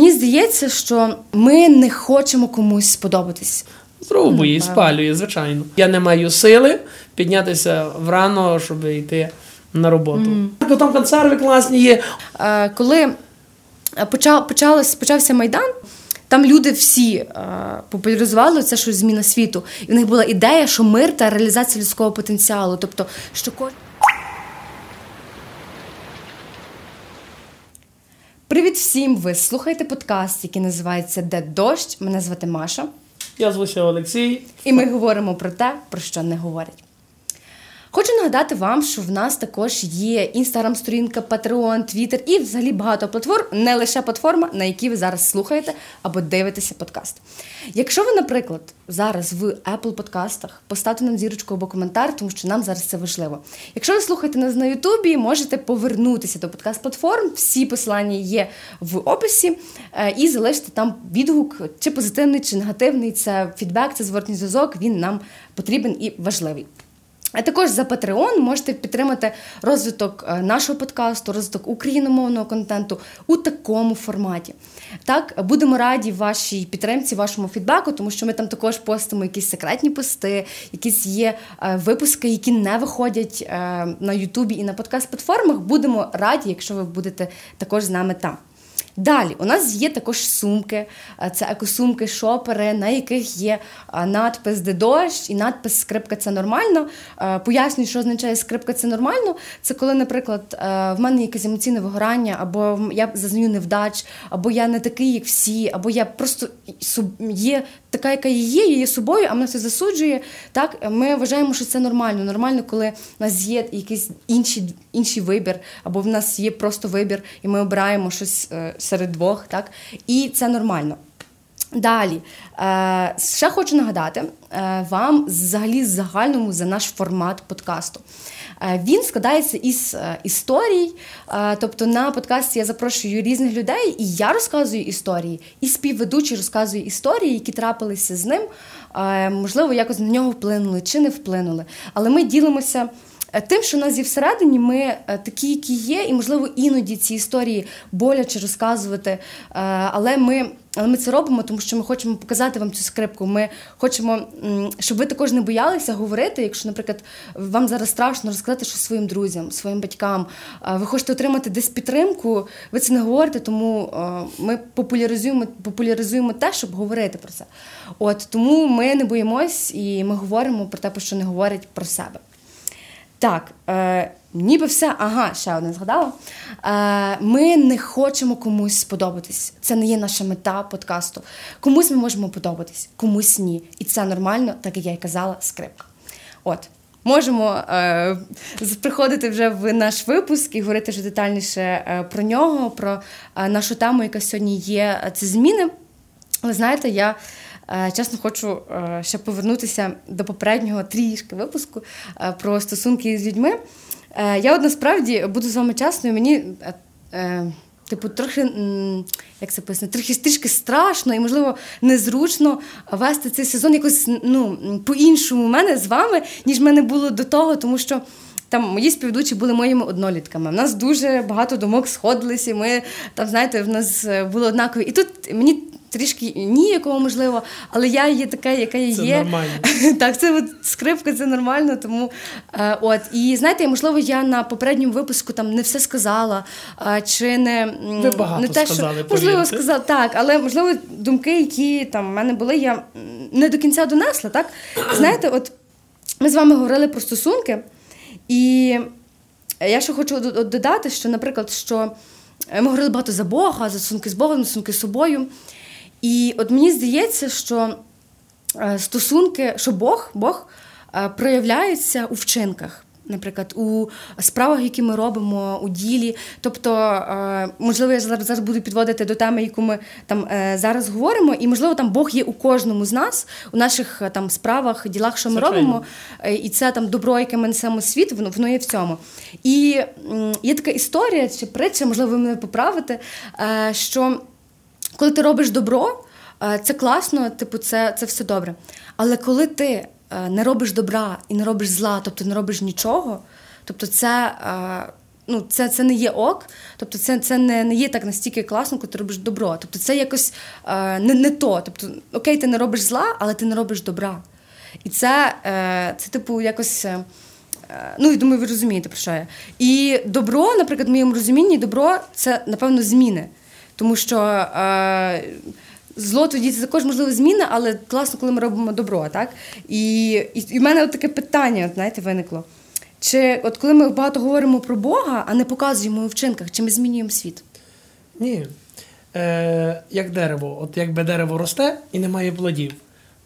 мені здається, що ми не хочемо комусь сподобатись. Пробує і спалює, звичайно. Я не маю сили піднятися врано, щоб йти на роботу. Mm. Там консерви класні є. Е, коли почав, почалось, почався Майдан, там люди всі е, популяризували це, що зміна світу. І в них була ідея, що мир та реалізація людського потенціалу. Тобто, що кожен. Привіт всім! Ви слухаєте подкаст, який називається Де дощ. Мене звати Маша. Я звуся Олексій. І ми говоримо про те, про що не говорять. Хочу нагадати вам, що в нас також є інстаграм-сторінка, Patreon, Твіттер і взагалі багато платформ, не лише платформа, на якій ви зараз слухаєте або дивитеся подкаст. Якщо ви, наприклад, зараз в Apple подкастах поставте нам зірочку або коментар, тому що нам зараз це важливо. Якщо ви слухаєте нас на Ютубі, можете повернутися до подкаст-платформ. Всі посилання є в описі, е, і залишити там відгук, чи позитивний, чи негативний. Це фідбек, це зворотній зв'язок. Він нам потрібен і важливий. А також за Patreon можете підтримати розвиток е, нашого подкасту, розвиток україномовного контенту у такому форматі. Так, будемо раді вашій підтримці, вашому фідбеку, тому що ми там також постимо якісь секретні пости, якісь є е, випуски, які не виходять е, на Ютубі і на подкаст-платформах. Будемо раді, якщо ви будете також з нами там. Далі у нас є також сумки, це екосумки, шопери, на яких є надпис де дощ і надпис Скрипка це нормально. Пояснюю, що означає скрипка це нормально. Це коли, наприклад, в мене якесь емоційне вигорання, або я зазнаю невдач, або я не такий, як всі, або я просто є така, яка є, є собою, а мене все засуджує. Так, Ми вважаємо, що це нормально. Нормально, коли в нас є якийсь інший інший вибір, або в нас є просто вибір, і ми обираємо щось е, серед двох. так, І це нормально. Далі, е, ще хочу нагадати е, вам взагалі загальному за наш формат подкасту. Е, він складається із історій, тобто на подкасті я запрошую різних людей, і я розказую історії, і співведучий розказує історії, які трапилися з ним. Можливо, якось на нього вплинули чи не вплинули. Але ми ділимося. Е, тим, що у нас є всередині, ми е, такі, які є, і, можливо, іноді ці історії боляче розказувати. Е, але ми але ми це робимо, тому що ми хочемо показати вам цю скрипку. Ми хочемо, щоб ви також не боялися говорити. Якщо, наприклад, вам зараз страшно розказати щось своїм друзям, своїм батькам, ви хочете отримати десь підтримку, ви це не говорите, тому ми популяризуємо популяризуємо те, щоб говорити про це. От тому ми не боїмось і ми говоримо про те, про що не говорять про себе. Так, е, ніби все, ага, ще одне згадала. Е, Ми не хочемо комусь сподобатись. Це не є наша мета подкасту. Комусь ми можемо подобатись, комусь ні. І це нормально, так як я й казала, скрипка. От. Можемо е, приходити вже в наш випуск і говорити вже детальніше е, про нього, про е, нашу тему, яка сьогодні є. Це зміни. Ви знаєте, я чесно, хочу е, ще повернутися до попереднього трішки випуску е, про стосунки з людьми. Я от насправді буду з вами чесною, мені. Типу, трохи, як це пояснити, трохи трішки страшно і, можливо, незручно вести цей сезон якось ну, по-іншому мене з вами, ніж в мене було до того, тому що там мої співведучі були моїми однолітками. У нас дуже багато думок сходилися. Ми там, знаєте, в нас були однакові. І тут мені трішки ніякого, можливо, але я є така, яка я це є. Нормально. Так, це от скрипка, це нормально. Тому е, от і знаєте, можливо, я на попередньому випуску там не все сказала, е, чи не Ви багато не те, сказали, що можливо сказала так, але можливо, думки, які там в мене були, я не до кінця донесла. Так знаєте, от ми з вами говорили про стосунки, і я ще хочу додати, що, наприклад, що. Ми говорили багато за Бога, за стосунки з Богом, за стосунки з собою. І от мені здається, що е, стосунки, що Бог Бог е, проявляється у вчинках. Наприклад, у справах, які ми робимо у ділі. Тобто, е, можливо, я зараз зараз буду підводити до теми, яку ми там зараз говоримо, і можливо, там Бог є у кожному з нас, у наших там справах, ділах, що ми Звичайно. робимо, і це там добро, яке ми несемо світ, воно воно є в цьому. І є така історія чи притча, можливо, ви мене поправите, що коли ти робиш добро, е, це класно, типу, це це все добре. Але коли ти е, не робиш добра і не робиш зла, тобто не робиш нічого, тобто це е, ну, це, це не є ок, тобто це, це не, не є так настільки класно, коли ти робиш добро. Тобто це якось не, не то. Тобто, окей, ти не робиш зла, але ти не робиш добра. І це, це типу, якось. Ну, і думаю, ви розумієте, про що я. І добро, наприклад, в моєму розумінні, добро це, напевно, зміни. Тому що е, зло тоді це також можливо зміни, але класно, коли ми робимо добро, так? І і, і в мене от таке питання, от, знаєте, виникло. Чи от коли ми багато говоримо про Бога, а не показуємо у вчинках, чи ми змінюємо світ? Ні. Е, Як дерево. От якби дерево росте і не має плодів.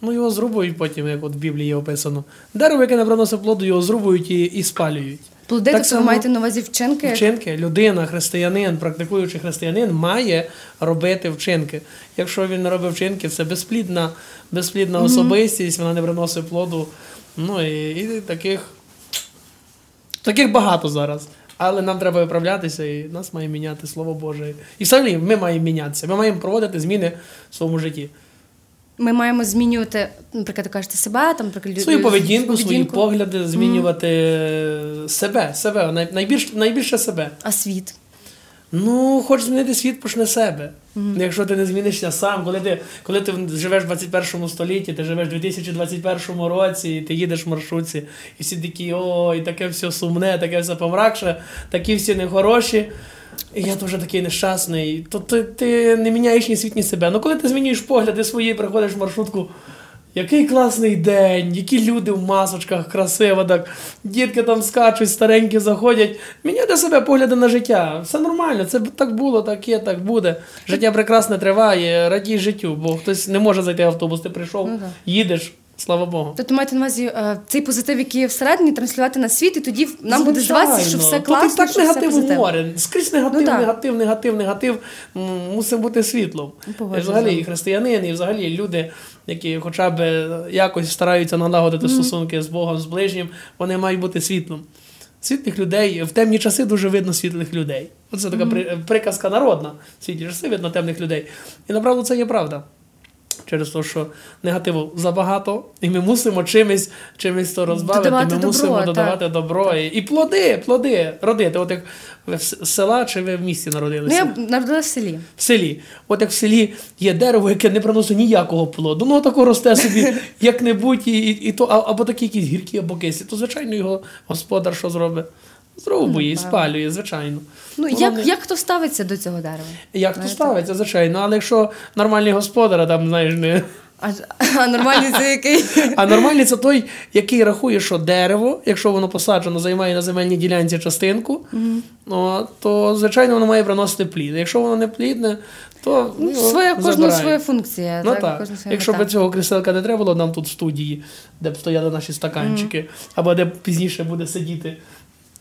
Ну, його зрубують потім, як от в Біблії описано. Дерево, яке не приносить плоду, його зрубують і, і спалюють. Плоди, Так тобто ви маєте на увазі вчинки? Вчинки, людина, християнин, практикуючий християнин має робити вчинки. Якщо він не робить вчинки, це безплідна, безплідна особистість, вона не приносить плоду. Ну і, і таких, таких багато зараз. Але нам треба виправлятися, і нас має міняти Слово Боже. І взагалі ми маємо мінятися. Ми маємо проводити зміни в своєму житті. Ми маємо змінювати, наприклад, кажете себе, там, наприклад, Свою лю- поведінку, свої погляди, змінювати себе, себе, най- найбільш, найбільше себе. А світ? Ну, хочеш змінити світ, почни з себе. Якщо ти не змінишся сам, коли ти, коли ти живеш в 21 столітті, ти живеш в 2021 році, і ти їдеш в маршрутці, і всі такі, ой, таке все сумне, таке все помракше, такі всі нехороші. І я теж такий нещасний. То ти, ти не міняєш ні світ, ні себе. Ну коли ти змінюєш погляди свої, приходиш в маршрутку. Який класний день, які люди в масочках, красиво так. Дітки там скачуть, старенькі заходять. Міняти себе погляди на життя. Все нормально, це так було, так є, так буде. Життя прекрасне триває, радій життю, бо хтось не може зайти в автобус, ти прийшов, Ну, їдеш, слава Богу. Тобто маєте на увазі е, цей позитив, який є всередині, транслювати на світ, і тоді нам буде здаватися, що все Звичайно. класно, Тут і так що все негативу море. Скрізь негатив, Ну, негатив, негатив, негатив. Мусить бути світлом. І взагалі, вами. і християнин, і взагалі люди, які хоча б якось стараються налагодити стосунки з Богом, з ближнім, вони мають бути світлом. Світлих людей в темні часи дуже видно світлих людей. Оце така при- приказка народна. В світлі часи видно темних людей. І направду це є правда. Через те, що негативу забагато, і ми мусимо чимось, чимось то розбавити. Додавати ми добро, мусимо так. додавати добро. І, і плоди, плоди родити. От як ви з села чи ви в місті Ну, народилися? я народилася в селі. В селі. От як в селі є дерево, яке не приносить ніякого плоду. Ну тако росте собі як-небудь, і, і, і то, або такі якісь гіркі, або кисі, то звичайно його господар що зробить? Зрубує, і спалює, звичайно. Ну, Воно як, не- як хто ставиться до цього дерева? Як то ставиться, звичайно. Але якщо нормальний господар, там, знаєш, не. А, а нормальний це який? А нормальний це той, який рахує, що дерево, якщо воно посаджено, займає на земельній ділянці частинку, ну, то звичайно воно має приносити плід. Якщо воно не плідне, то Ну, його своя, забирають. своя функція. Ну так, так, своя якщо б цього кріселка не треба було нам тут в студії, де б стояли наші стаканчики, або де б пізніше буде сидіти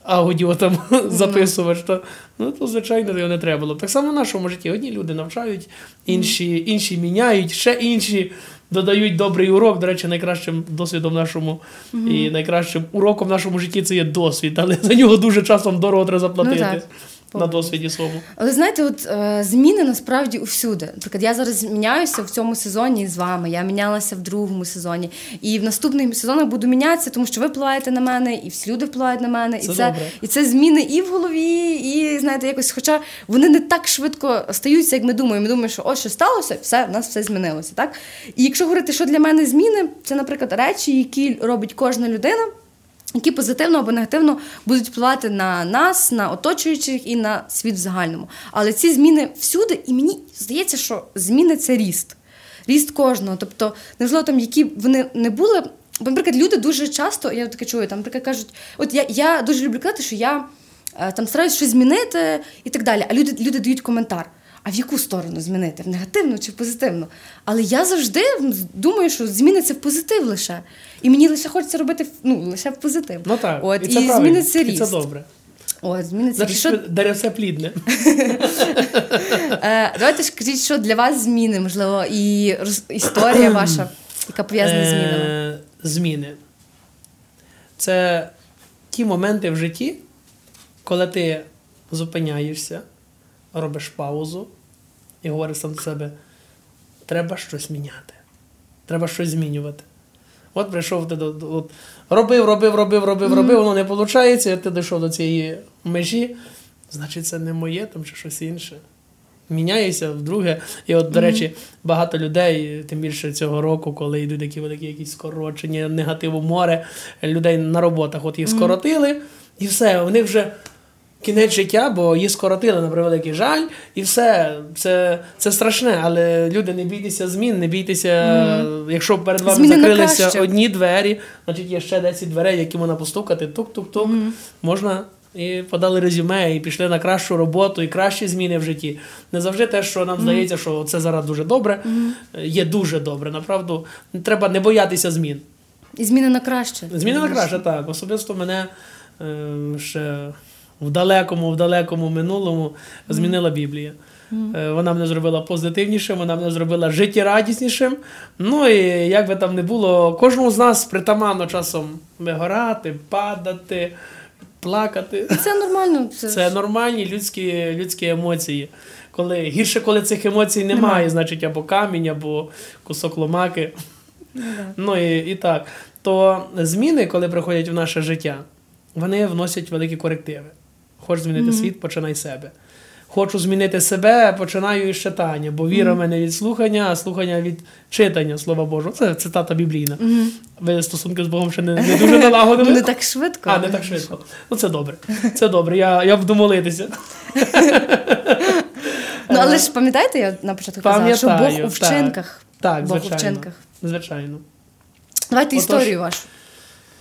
аудіо там записувач, то, ну, то звичайно його не треба було. Так само в нашому житті одні люди навчають, інші, інші міняють, ще інші додають добрий урок. До речі, найкращим досвідом нашому і найкращим уроком в нашому житті це є досвід, але за нього дуже часом дорого треба заплатити Ну, так. На досвіді своєму. Але знаєте, от е, зміни насправді усюди. Наприклад, я зараз міняюся в цьому сезоні з вами. Я мінялася в другому сезоні, і в наступних сезонах буду мінятися, тому що ви впливаєте на мене, і всі люди впливають на мене. Це і це добре. і це зміни і в голові, і знаєте, якось, хоча вони не так швидко стаються, як ми думаємо. Ми думаємо, що ось що сталося, все в нас все змінилося. Так і якщо говорити, що для мене зміни, це, наприклад, речі, які робить кожна людина які позитивно або негативно будуть впливати на нас, на оточуючих і на світ в загальному. Але ці зміни всюди, і мені здається, що зміни це ріст. Ріст кожного. Тобто, неважливо там, які вони не були. Бо, наприклад, люди дуже часто, я таке чую, там, наприклад, кажуть, от я, я дуже люблю казати, що я е, там стараюсь щось змінити і так далі. А люди, люди дають коментар. А в яку сторону змінити? В негативну чи в позитивну? Але я завжди думаю, що зміни це в позитив лише. І мені лише хочеться робити ну, лише в позитив. Ну так, От, і і, це правильно, зміни це і ріст. це добре. От, зміни це Значить, ріст. Що, деревце плідне. е, давайте ж кажіть, що для вас зміни, можливо, і історія ваша, яка пов'язана з змінами. Е, Зміни. Це ті моменти в житті, коли ти зупиняєшся, робиш паузу і говориш сам до себе: треба щось міняти, треба щось змінювати. От прийшов ти до. От, робив, робив, робив, робив, робив, воно не виходить, і ти дійшов до цієї межі, значить, це не моє там чи щось інше. Міняюся вдруге. І от, до речі, багато людей, тим більше цього року, коли йдуть такі великі якісь скорочення, негативу море людей на роботах. От їх скоротили, і все, у них вже кінець життя, бо їх скоротили на превеликий жаль, і все. Це, це страшне, але люди не бійтеся змін, не бійтеся, якщо перед вами Зміни закрилися одні двері, значить є ще 10 дверей, які можна постукати, тук-тук-тук. Можна. І подали резюме, і пішли на кращу роботу, і кращі зміни в житті. Не завжди те, що нам здається, що це зараз дуже добре, є дуже добре. Направду, треба не боятися змін. І зміни на краще. Зміни на краще, так. Особисто мене е, ще в далекому, в далекому минулому змінила Біблія. Е, Вона мене зробила позитивнішим, вона мене зробила життєрадіснішим. Ну і як би там не було, кожному з нас притаманно часом вигорати, падати, плакати. Це нормально. Це, Це нормальні людські, людські емоції. Коли, гірше, коли цих емоцій немає, Немає. значить або камінь, або кусок ломаки. Ну, да. Ну і, і так. То зміни, коли приходять в наше життя, вони вносять великі корективи. Хочеш змінити світ, починай себе. Хочу змінити себе, починаю із читання, бо віра в мене від слухання, а слухання від читання Слова Божого. Це цитата біблійна. Ви стосунки з Богом ще не, не дуже налагодили. Не так швидко. А, не так швидко. Ну це добре. Це добре. Я, я буду молитися. Ну, але ж пам'ятаєте, я на початку казала, що Бог у вчинках. Так, Бог у вчинках. Звичайно. Давайте Отож, історію вашу.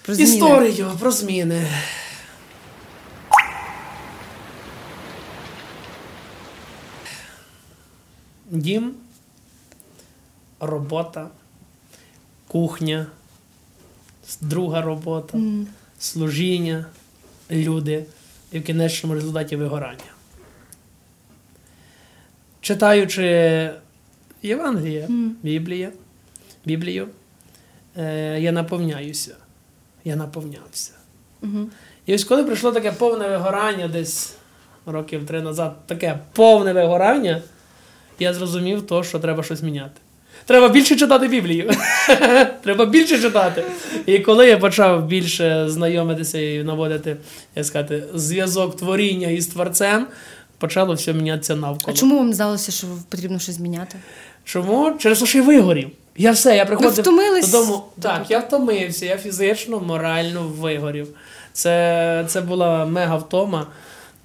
Про. Історію про зміни. Дім, робота, кухня, друга робота, Мгм. служіння, люди і в кінечному результаті вигорання. Читаючи Євангелія, Мгм. Біблія, Біблію, е, я наповняюся. Я наповнявся. Мгм. І ось коли прийшло таке повне вигорання, десь років три назад, таке повне вигорання, я зрозумів то, що треба щось міняти. Треба більше читати Біблію. Треба більше читати. І коли я почав більше знайомитися і наводити, як сказати, зв'язок творіння із творцем, почало все мінятися навколо. А чому вам здалося, що потрібно щось зміняти? Чому? Через те, що я вигорів. Я все, я приходив втомились? додому. Тобто Так, я втомився, я фізично, морально вигорів. Це, це була мега втома.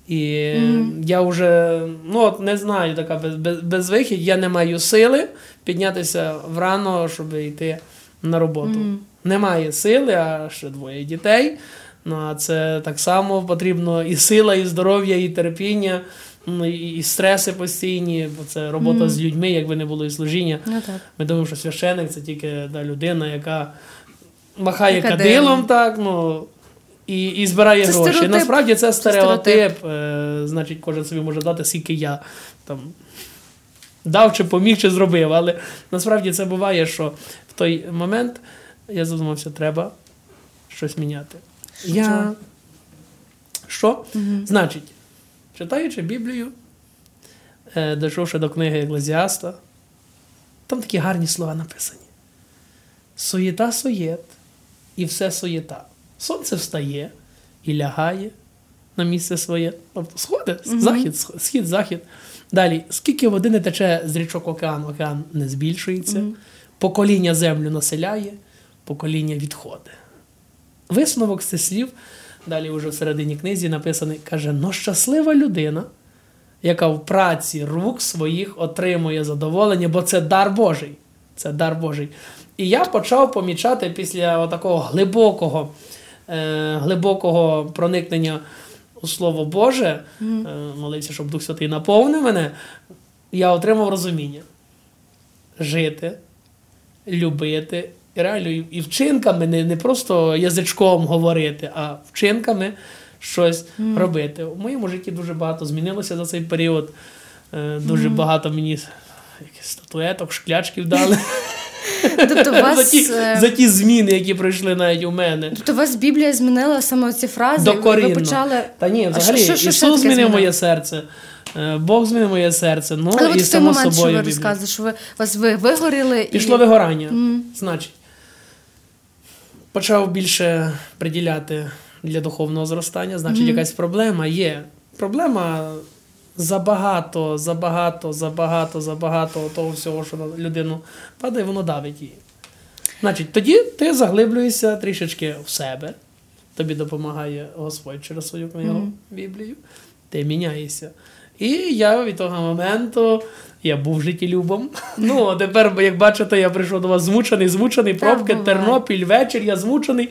І я вже ну, от не знаю, така без, без, безвихідь, я не маю сили піднятися врано, щоб йти на роботу. Немає сили, а ще двоє дітей. Ну, а це так само потрібно і сила, і здоров'я, і терпіння, ну, і, і стреси постійні, бо це робота з людьми, якби не було і служіння. Ну так. Ми думаємо, що священик це тільки та людина, яка махає кадилом, так, ну, і, і збирає Це гроші. стереотип. Насправді це Це стереотип. Е, значить, кожен собі може дати, скільки я там дав, чи поміг, чи зробив. Але насправді це буває, що в той момент я задумався, треба щось міняти. Я... Що? Значить, читаючи Біблію, е, дійшовши до книги Еклезіаста, там такі гарні слова написані. Суєта суєт, і все суєта. Сонце встає і лягає на місце своє. Тобто сходить, захід, схід, захід. Далі, скільки води не тече з річок океан, океан не збільшується, покоління землю населяє, покоління відходить. Висновок з цих слів, далі вже в середині книзі написаний, каже: но щаслива людина, яка в праці рук своїх отримує задоволення, бо це дар Божий. Це дар Божий. І я почав помічати після такого глибокого, глибокого проникнення у Слово Боже, е, молився, щоб Дух Святий наповнив мене, я отримав розуміння. Жити, любити, і реально і, вчинками, не, не просто язичком говорити, а вчинками щось робити. У моєму житті дуже багато змінилося за цей період. Е, дуже багато мені статуеток, шклячків дали. Тобто за, ті, е, за ті зміни, які прийшли навіть у мене. тобто вас Біблія змінила саме ці фрази, і ви почали. Та ні, взагалі, що- що- що Ісус змінив моє серце, е, Бог змінив моє серце. Ну, Але от і в той момент, що собою. ви розказуєте, що ви вас ви вигоріли Пішло і вигорання. Значить, почав більше приділяти для духовного зростання, значить, Мгм. якась проблема є. Проблема забагато, забагато, забагато, забагато того всього, що на людину падає, воно давить її. Значить, тоді ти заглиблюєшся трішечки в себе. Тобі допомагає Господь через свою книгу Мгм. Біблію. Ти міняєшся. І я від того моменту я був життєлюбом. Ну, а тепер, як бачите, я прийшов до вас змучений, змучений, пробки. Тернопіль, вечір, я змучений.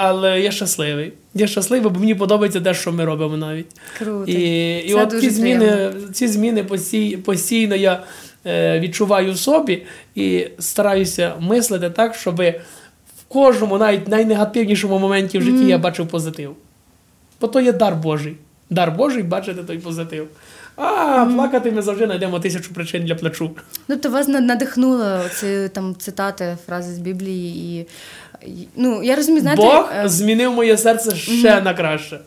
Але я щасливий. Я щасливий, бо мені подобається те, що ми робимо навіть. Круто. І, і Це от дуже ці зміни, приємно. ці зміни постій, постійно я е, відчуваю в собі і стараюся мислити так, щоб в кожному, навіть найнегативнішому моменті в житті Мгм. я бачив позитив. Бо то є дар Божий. Дар Божий бачити той позитив. А, плакати ми завжди знайдемо тисячу причин для плачу. Ну, то вас на- надихнуло ці там цитати, фрази з Біблії і. Ну, я розумію, знаєте, Бог е, змінив моє серце ще на краще.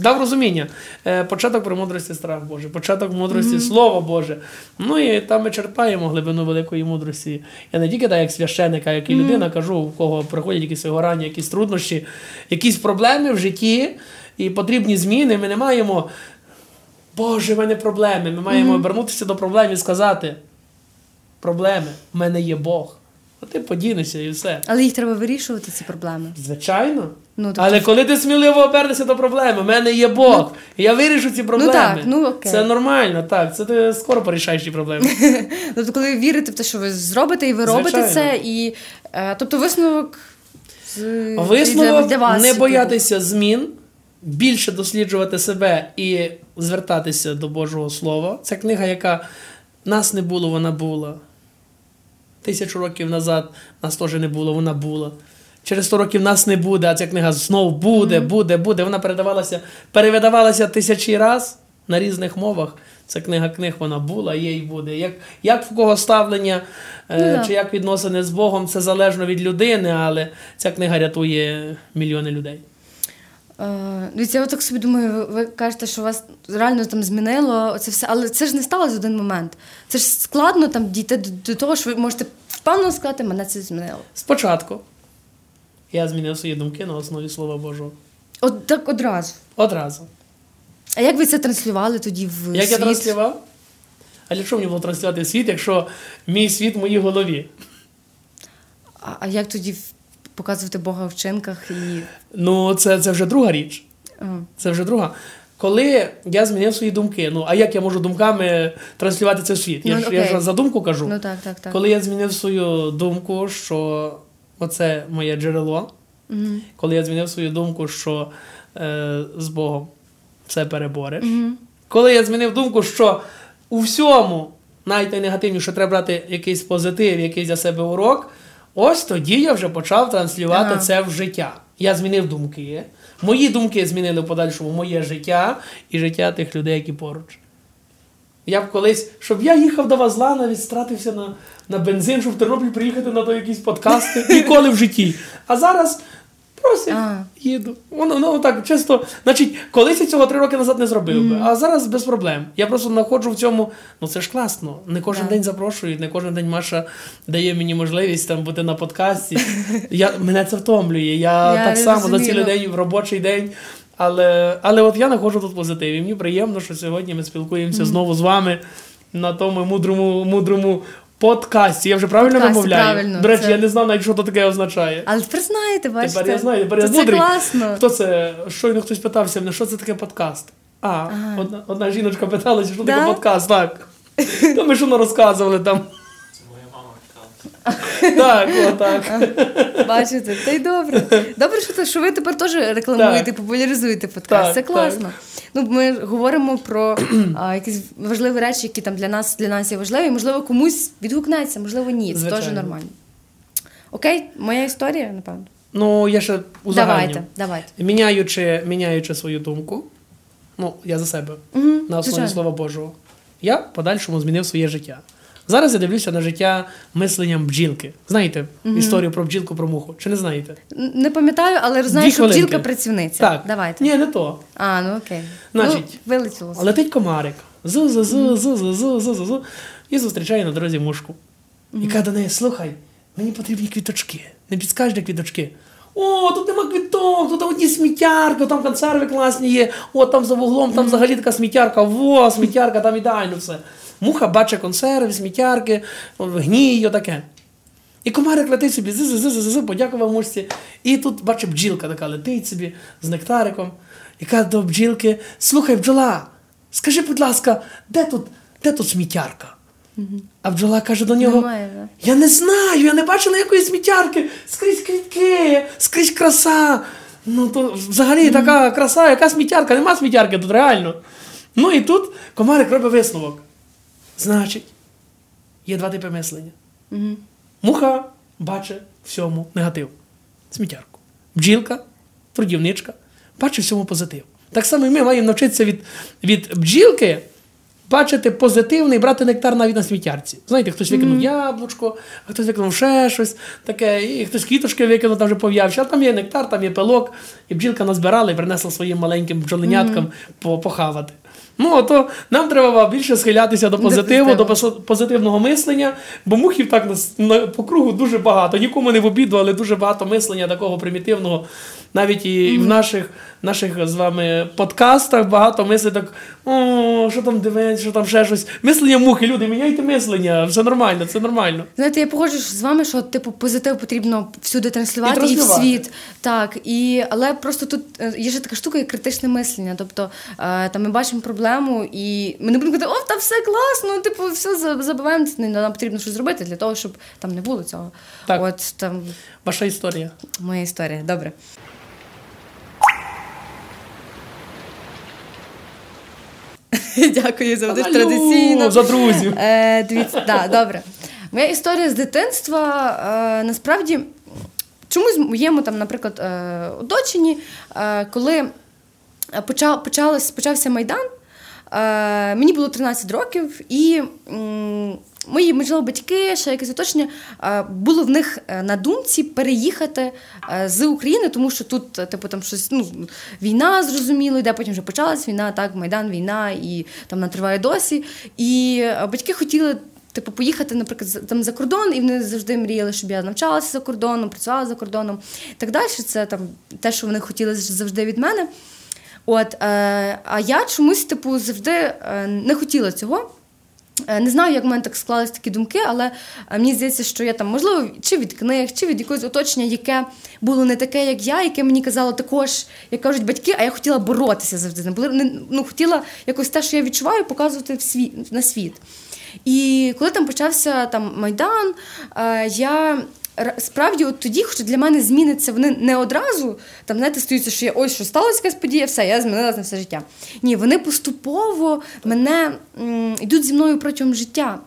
Дав розуміння. Е, Початок премудрості страх Божий, початок мудрості Слово Боже. Ну і там ми черпаємо глибину великої мудрості. Я не тільки так, як священник, а як і людина кажу, у кого приходять якісь вигорання, якісь труднощі, якісь проблеми в житті і потрібні зміни. Ми не маємо. Боже, в мене проблеми. Ми маємо обернутися до проблем і сказати: проблеми, в мене є Бог. А ти подінешся і все. але їх треба вирішувати, ці проблеми. Звичайно. Ну, тобто- Але коли ти сміливо обернешся до проблеми, в мене є Бог, і я вирішу ці проблеми. так, ну, окей. Це нормально, так. Це ти скоро порішаєш ці проблеми. Тобто, коли вірите в те, що ви зробите, і ви робите Звичайно. це, і е, тобто висновок Висновок для, для вас, не типу, боятися змін, більше досліджувати себе і звертатися до Божого Слова. Це книга, яка нас не було, вона була. Тисячу років назад нас теж не було, вона була. Через 100 років нас не буде, а ця книга знов буде, буде, буде. Вона передавалася, перевидавалася тисячі раз на різних мовах. Ця книга книг вона була, є і буде. Як, як в кого ставлення е, Ну, чи як відносини з Богом, це залежно від людини, але ця книга рятує мільйони людей. Е, Дивіться, я так собі думаю, ви, кажете, що вас реально там змінило це все, але це ж не сталося в один момент. Це ж складно там дійти до, до того, що ви можете впевнено сказати, мене це змінило. Спочатку я змінив свої думки на основі Слова Божого. От так одразу. Одразу. А як ви це транслювали тоді в Як я транслював? А для чого мені було транслювати світ, якщо мій світ в моїй голові? А, а як тоді показувати Бога в вчинках і. Ну, це, це вже друга річ. Ага. Це вже друга. Коли я змінив свої думки, ну а як я можу думками транслювати це в світ? Я, Ну, ж, я ж за думку кажу. Ну так, так, так. Коли я змінив свою думку, що оце моє джерело, Мгм. коли я змінив свою думку, що е, з Богом все перебореш. Мгм. Коли я змінив думку, що у всьому, навіть найнегативніше, треба брати якийсь позитив, якийсь для себе урок, ось тоді я вже почав транслювати Ага. це в життя. Я змінив думки. Мої думки змінили в подальшому моє життя і життя тих людей, які поруч. Я б колись, щоб я їхав до Вазла, навіть стратився на, на бензин, щоб в Тернопіль приїхати на то якісь подкасти. Ніколи в житті. А зараз просять, А. їду. Воно ну, так чисто. Значить, колись я цього три роки назад не зробив би, а зараз без проблем. Я просто знаходжу в цьому. Ну це ж класно. Не кожен день запрошують, не кожен день Маша дає мені можливість там бути на подкасті. Я, мене це втомлює. Я, Я так само за цілий день в робочий день. Але, але от я знаходжу тут позитив. І мені приємно, що сьогодні ми спілкуємося знову з вами на тому мудрому, мудрому подкасті. Я вже правильно Подкасті, вимовляю? правильно, До речі, це- я не знав навіть, що то таке означає. Але тепер знаєте, бачите. Тепер я знаю, тепер я це мудрий. класно. Хто це? Щойно хтось питався мене, що це таке подкаст? А, Ага. одна, одна жіночка питалася, що Да? таке подкаст, так. Та ми що розказували там. Це моя мама така. Так, отак. Бачите, та й добре. Добре, що, що ви тепер теж рекламуєте, популяризуєте подкаст. Це класно. Ну, ми говоримо про а, якісь важливі речі, які там для нас для нас є важливі. Можливо, комусь відгукнеться, можливо, ні. Це теж нормально. Окей, моя історія, напевно. Ну, я ще узагальню. Давайте, давайте. Міняючи, міняючи свою думку, ну, я за себе, Угу, на основі Слова Божого, я подальшому змінив своє життя. Зараз я дивлюся на життя мисленням бджілки. Знаєте історію про бджілку, про муху? Чи не знаєте? Не пам'ятаю, але знаю, Дві що хвилинки. бджілка працівниця. Так. Давайте. Ні, не то. А, ну окей. Значить, ну, вилетіло. Летить комарик. зу зу зу зу зу зу зу зу і зустрічає на дорозі мушку. І каже до неї: слухай, мені потрібні квіточки. Не підскажеш, де квіточки? О, тут нема квіток, тут одні сміттярки, там консерви класні є, о, там за вуглом, там взагалі така сміттярка, во, сміттярка, там ідеально все. Муха бачить консерви, сміттярки, гній, отаке. І комарик летить собі, зи-зи-зи-зи, подякував мушці. І тут бачить бджілка така летить собі з нектариком. І каже до бджілки: слухай, бджола, скажи, будь ласка, де тут, де тут сміттярка? А бджола каже до нього: Немає, да? Я не знаю, я не бачила якої сміттярки, скрізь квітки, скрізь краса. Ну то взагалі така краса, яка сміттярка, нема сміттярки тут реально. Ну і тут комарик робить висновок. Значить, є два типи мислення. Мгм. Муха бачить всьому негатив. Сміттярку. Бджілка, трудівничка, бачить всьому позитив. Так само і ми маємо навчитися від, від бджілки бачити позитивний, брати нектар навіть на сміттярці. Знаєте, хтось викинув яблучко, а хтось викинув ще щось таке, і хтось квіточки викинув, там вже пов'явся. А там є нектар, там є пилок, і бджілка назбирала і принесла своїм маленьким бджоленяткам по- похавати. Ну, то нам треба більше схилятися до позитиву, до до позитивного мислення, бо мухів так нас на, по кругу дуже багато. Нікому не в обіду, але дуже багато мислення такого примітивного. Навіть і в наших, наших з вами подкастах багато мислень так, о, що там дивись, що там ще щось. Мислення мухи, люди, міняйте мислення, все нормально, це нормально. Знаєте, я погоджуюсь з вами, що типу позитив потрібно всюди транслювати І і, в світ. Так, і але просто тут е, є ще така штука, як критичне мислення. Тобто е, там ми бачимо проблему, і ми не будемо казати, о, там все класно, типу, все за- забуваємо. Нам потрібно щось зробити для того, щоб там не було цього. Так. От там Ваша історія. моя історія. Добре. Дякую за Алло, традиційно. за друзів. Е, дивіться, да, добре. Моя історія з дитинства е, насправді чомусь моєму там, наприклад, е, оточенні, е, коли почав, почалось, почався майдан. Е, мені було 13 років, і мої, можливо, батьки, ще якесь оточення, е, було в них е, на думці переїхати е, з України, тому що тут, типу, там щось, ну, війна зрозуміло, йде, потім вже почалась війна, так, Майдан, війна, і там вона триває досі. І батьки хотіли. Типу, поїхати, наприклад, там за кордон, і вони завжди мріяли, щоб я навчалася за кордоном, працювала за кордоном і так далі. Це там те, що вони хотіли завжди від мене. От, е, а я чомусь, типу, завжди не хотіла цього. Е, Не знаю, як в мене так склались такі думки, але е, мені здається, що я там, можливо, чи від книг, чи від якогось оточення, яке було не таке, як я, яке мені казало також, як кажуть батьки, а я хотіла боротися завжди. Ну, хотіла якось те, що я відчуваю, показувати в світ, на світ. І коли там почався там, Майдан, е, я справді от тоді, хоча для мене зміниться вони не одразу, там, знаєте, стаються, що я ось що сталося якась подія, все, я змінилася на все життя. Ні, вони поступово мене м, йдуть зі мною протягом життя.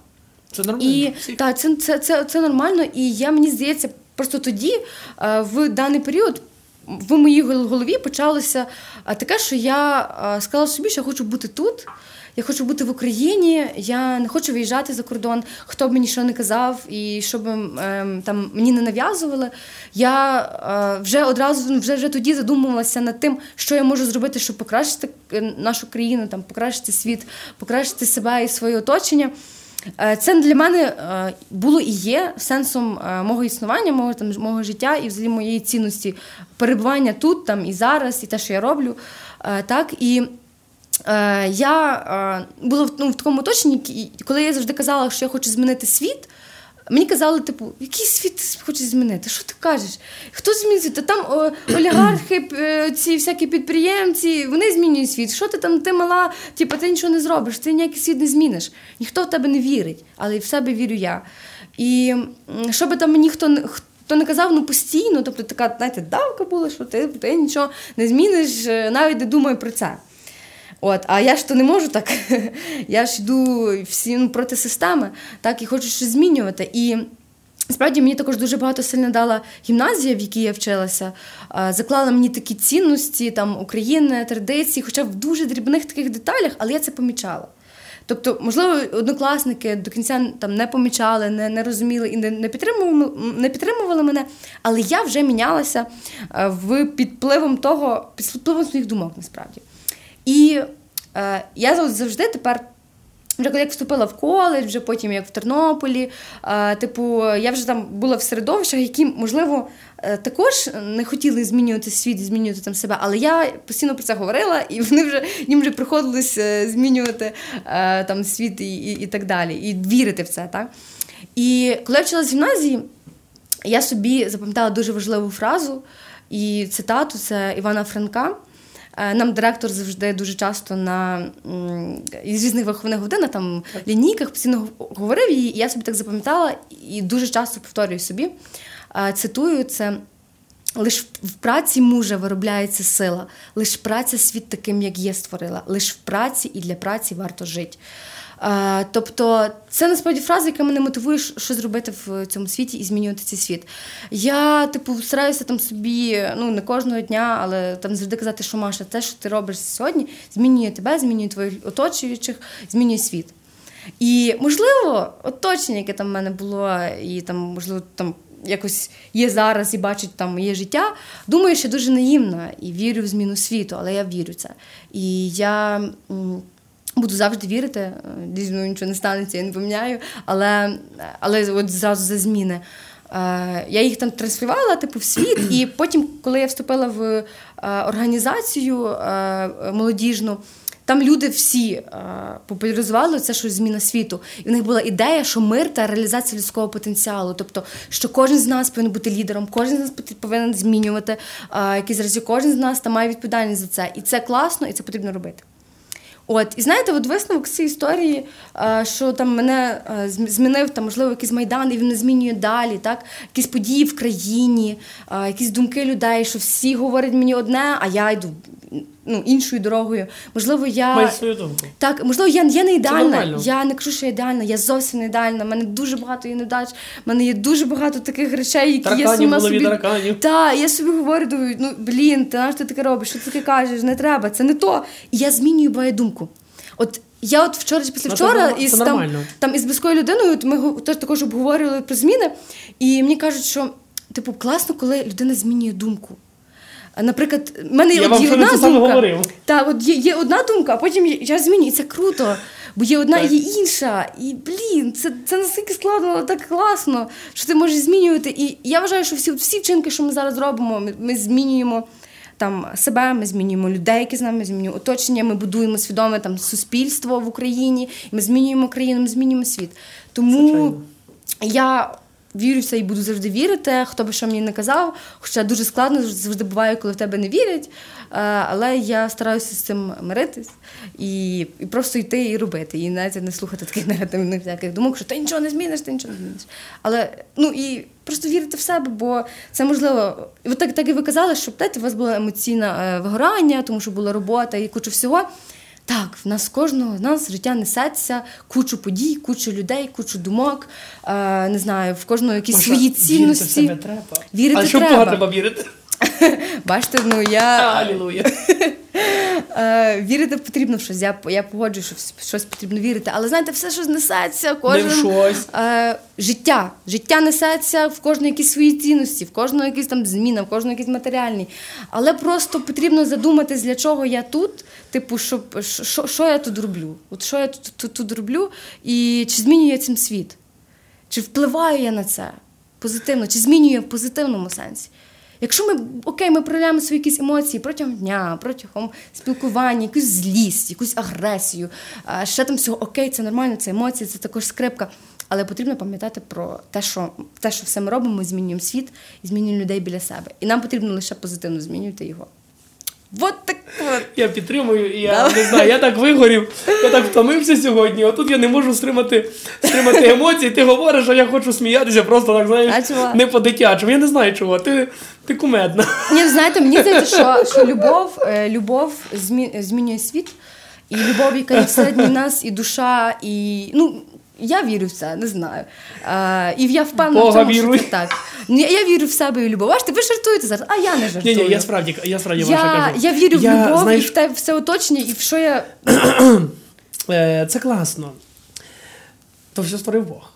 Це нормально. І так, це, це, це, це нормально. І я мені здається, просто тоді, е, в даний період, в моїй голові почалося е, таке, що я е, сказала собі, що я хочу бути тут. Я хочу бути в Україні, я не хочу виїжджати за кордон, хто б мені що не казав, і щоб ем, там мені не нав'язували. Я е, вже одразу вже, вже тоді задумувалася над тим, що я можу зробити, щоб покращити е, нашу країну, там покращити світ, покращити себе і своє оточення. Е, Це для мене е, було і є сенсом мого існування, мого там мого життя і взагалі моєї цінності перебування тут, там і зараз, і те, що я роблю. Так і я е, була в, ну, в такому оточенні, коли я завжди казала, що я хочу змінити світ. Мені казали, типу, який світ ти хочеш змінити? Що ти кажеш? Хто змінює? Та там о, олігархи, е, ці всякі підприємці, вони змінюють світ. Що ти там, ти мала, типу, ти нічого не зробиш, ти ніякий світ не зміниш. Ніхто в тебе не вірить, але в себе вірю я. І що би там мені хто не хто не казав, ну постійно, тобто така, знаєте, давка була, що ти, ти нічого не зміниш, е, навіть не думай про це. От, а я ж то не можу так. Я ж йду всі ну, проти системи, так і хочу щось змінювати. І справді мені також дуже багато сильно дала гімназія, в якій я вчилася. Заклала мені такі цінності, там України, традиції, хоча в дуже дрібних таких деталях, але я це помічала. Тобто, можливо, однокласники до кінця там не помічали, не, не розуміли і не, не, підтримували, не підтримували мене, але я вже мінялася в підпливом того, під впливом своїх думок насправді. І е, я завжди тепер Вже коли як вступила в коледж, вже потім як в Тернополі. Е, типу, я вже там була в середовищах, які, можливо, е, також не хотіли змінювати світ, змінювати там себе. Але я постійно про це говорила, і вони вже їм вже приходилось е, змінювати е, там світ і, і, і так далі, і вірити в це. Так? І коли я вчилась в гімназії, я собі запам'ятала дуже важливу фразу і цитату це Івана Франка. Е, Нам директор завжди дуже часто на із різних виховних годинах, там лінійках постійно говорив її, і я собі так запам'ятала і дуже часто повторюю собі. Е, Цитую це. Лиш в праці мужа виробляється сила, лиш праця світ таким, як є, створила, лиш в праці і для праці варто жити. Е, тобто, це насправді фраза, яка мене мотивує, що що зробити в цьому світі і змінювати цей світ. Я, типу, стараюся там собі, ну не кожного дня, але там завжди казати, що Маша, те, що ти робиш сьогодні, змінює тебе, змінює твоїх оточуючих, змінює світ. І можливо, оточення, яке там в мене було, і там, можливо, там якось є зараз і бачить там моє життя. Думаю, що дуже наївна і вірю в зміну світу, але я вірю в це. І я. Буду завжди вірити, е, зі нічого не станеться, я не поміняю, але, але от зразу за зміни. Е, я їх там транслювала типу, в світ, і потім, коли я вступила в е, організацію молодіжну, там люди всі популяризували це, що зміна світу. І в них була ідея, що мир та реалізація людського потенціалу. Тобто, що кожен з нас повинен бути лідером, кожен з нас повинен змінювати якісь речі, кожен з нас там має відповідальність за це. І це класно, і це потрібно робити. От, і знаєте, от висновок з цієї історії, е, що там мене е, змінив там, можливо, якийсь майдан, і він не змінює далі, так? Якісь події в країні, е, якісь думки людей, що всі говорять мені одне, а я йду ну, іншою дорогою. Можливо, я. Свою думку. Так, можливо, я, я не ідеальна. Я не кажу, що я ідеальна, я зовсім не ідеальна. У мене дуже багато є невдач, в мене є дуже багато таких речей, які я сама собі. тараканів. Так, я собі говорю, думаю, ну блін, ти на що ти таке робиш? Що ти таке кажеш? Не треба, це не то. І я змінюю бою думку. От я от вчора чи після вчора із там, там із близькою людиною, от ми теж також обговорювали про зміни, і мені кажуть, що типу класно, коли людина змінює думку. Наприклад, в мене є одна думка. Так, от є, є одна думка, а потім я, змінюю, і це круто. Бо є одна, Так. є інша. І блін, це, це настільки складно, але так класно, що ти можеш змінювати. І я вважаю, що всі, всі вчинки, що ми зараз робимо, ми, ми змінюємо там себе, ми змінюємо людей, які з нами, ми змінюємо оточення, ми будуємо свідоме там суспільство в Україні, ми змінюємо країну, ми змінюємо світ. Тому Звичайно. я вірю в це і буду завжди вірити, хто би що мені не казав. Хоча дуже складно завжди буває, коли в тебе не вірять. Е, Але я стараюся з цим миритись і, і просто йти і робити. І навіть не слухати таких негативних всяких думок, що ти нічого не зміниш, ти нічого не зміниш. Але ну і просто вірити в себе, бо це можливо. От так, так і ви казали, що у вас було емоційне вигорання, тому що була робота і куча всього. Так, в нас кожного з нас життя несеться, кучу подій, кучу людей, кучу думок. Е, не знаю, в кожного якісь Маша, свої Вірити в цінності. себе треба. Вірити а що треба. Треба вірити? Бачите, ну я Алілуя. е, вірити потрібно в щось. Я, я погоджую, що в щось потрібно вірити. Але знаєте, все, що знесеться, кожен Не в щось. Е, життя. Життя несеться в кожного якісь свої цінності, в кожного якісь там зміна, в кожного якісь матеріальні. Але просто потрібно задуматись, для чого я тут, типу, щоб що, що я тут роблю? От що я тут, тут, тут роблю, і чи змінюю я цим світ? Чи впливаю я на це позитивно, чи змінюю в позитивному сенсі? Якщо ми окей, ми проявляємо свої якісь емоції протягом дня, протягом спілкування, якусь злість, якусь агресію, ще там всього окей, це нормально, це емоції, це також скрипка. Але потрібно пам'ятати про те, що те, що все ми робимо, ми змінюємо світ і змінюємо людей біля себе. І нам потрібно лише позитивно змінювати його. От так от. Я підтримую, і я не знаю, я так вигорів, я так втомився сьогодні. Отут я не можу стримати, стримати емоції. Ти говориш, що я хочу сміятися, просто так А знаєш, чого? не по-дитячому. Я не знаю чого. Ти, ти кумедна. Ні, знаєте, мені здається, що, що любов, е, любов змінює світ, і любов, яка є всередині нас, і душа, і ну. Я вірю в це, не знаю. А, і я впевнена Бога в тому, віруй. що це так. Ні, Я вірю в себе і любов. Бачите, ви жартуєте зараз, а я не жартую. ні, я справді, я справді я, кажу. я вірю в любов знаєш, і в те все оточення, і в що я. е, це класно. То все створив Бог.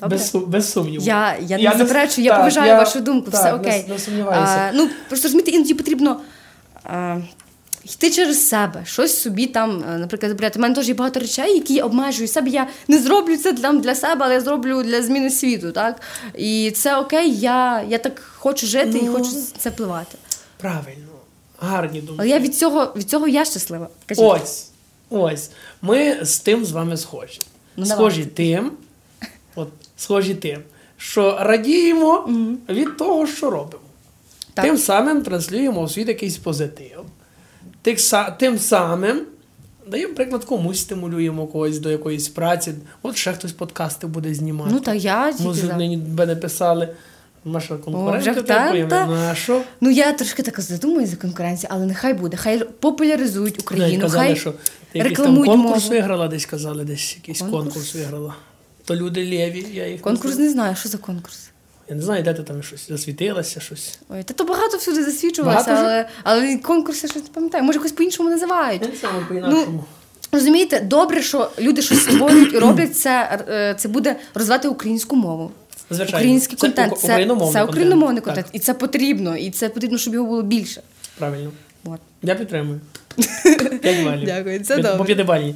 Добре. Без, без сумніву. Я, я, Я не не- заперечую, я так, поважаю я- вашу думку, так, все не- окей. не сумніваюся. А, ну, просто розумієте, іноді потрібно. А, йти через себе, щось собі там, е, наприклад, забрати. У мене теж є багато речей, які я обмежую себе. Я не зроблю це для, для себе, але я зроблю для зміни світу. Так? І це окей, я, я так хочу жити і Ну. хочу це впливати. Правильно. Гарні думки. Але я від цього, від цього я щаслива. Кажіть. Ось. Ось. Ми з тим з вами схожі. Ну, схожі давайте. тим, от, схожі тим, що радіємо від того, що робимо. Так. Тим самим транслюємо у світ якийсь позитив. Тим самим даємо приклад комусь, стимулюємо когось до якоїсь праці. От ще хтось подкасти буде знімати. Ну та я тільки Може, за. нині би не писали. Наша конкурентка вже та- ну, я трошки так задумую за конкуренцію, але нехай буде. Хай популяризують Україну, казали, хай що ти якийсь там конкурс мову. виграла, десь казали, десь якийсь конкурс, Конкурс? виграла. То люди лєві, я їх Конкурс не знаю, що за конкурс. Я не знаю, де ти там щось засвітилася, щось. Ой, та то багато всюди засвідчувалося, Багато але, але конкурси щось не пам'ятаю. Може, якось по-іншому називають. Я не знаю, по-інакшому. Розумієте, добре, що люди щось створюють і роблять це. е, Це буде розвивати українську мову. Звичайно. Український Це контент. Це, україномовний це україномовний Так. контент. І це потрібно. І це потрібно, щоб його було більше. Правильно. От. Я підтримую. П'ять балів. Дякую, це П'ят- добре. По п'ятибальній.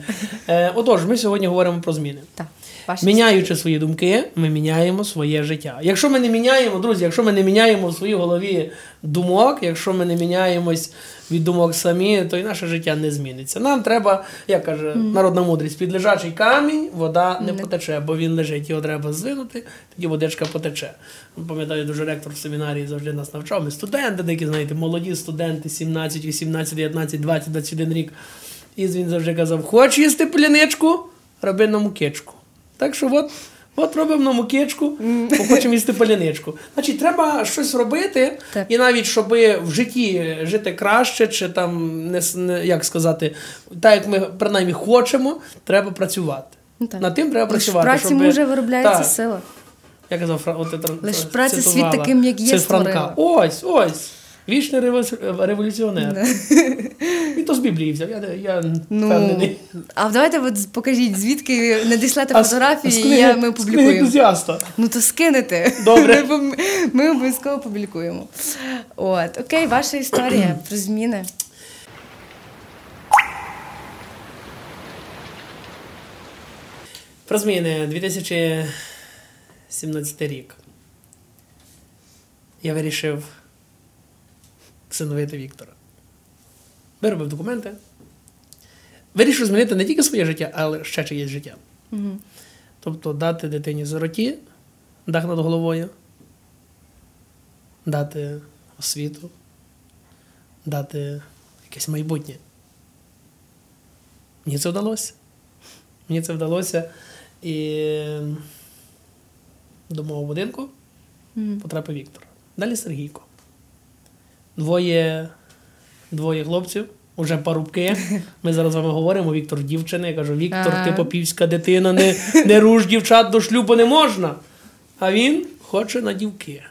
Е, отож, ми сьогодні говоримо про зміни. Так. Ваші Міняючи свої думки, ми міняємо своє життя. Якщо ми не міняємо, друзі, якщо ми не міняємо в своїй голові думок, якщо ми не міняємось від думок самі, то і наше життя не зміниться. Нам треба, як каже народна мудрість, під лежачий камінь вода не потече, бо він лежить, його треба звинути, тоді водичка потече. Пам'ятаю, дуже ректор в семінарії завжди нас навчав. Ми студенти, деякі, знаєте, молоді студенти, 17, 18, 19, 20, 21 рік. І він завжди казав: хоч їсти поляничку, роби на мукичку. Так що от, от робимо на мукичку, бо хочемо їсти поляничку. Значить, треба щось робити, Так. і навіть щоб в житті жити краще, чи там не, як сказати, так як ми принаймні хочемо, треба працювати. Ну, так. Над тим треба в працювати. праці щоби- може виробляється Так. сила. Я казав, от, Лиш праця світ таким, як є. Ось, ось. Вічний револю- революціонер. І то з Біблії взяв, я, я Ну, впевнений. а давайте от покажіть, звідки надіслати фотографії, з і книги- я, ми опублікуємо. Ну то скинете. Добре. Ми, ми обов'язково публікуємо. От, окей, ваша історія про зміни. Про зміни 2017 рік. Я вирішив всиновити Віктора. Виробив документи. Вирішив змінити не тільки своє життя, але ще чиєсь життя. Угу. Тобто дати дитині зороті, дах над головою, дати освіту, дати якесь майбутнє. Мені це вдалося. Мені це вдалося. І до мого будинку потрапив Віктор. Далі Сергійко. Двоє, двоє хлопців, уже парубки. Ми зараз з вами говоримо. Віктор дівчина. Я кажу, Віктор, ти попівська дитина, не, не руш дівчат до шлюбу не можна. А він хоче на дівки.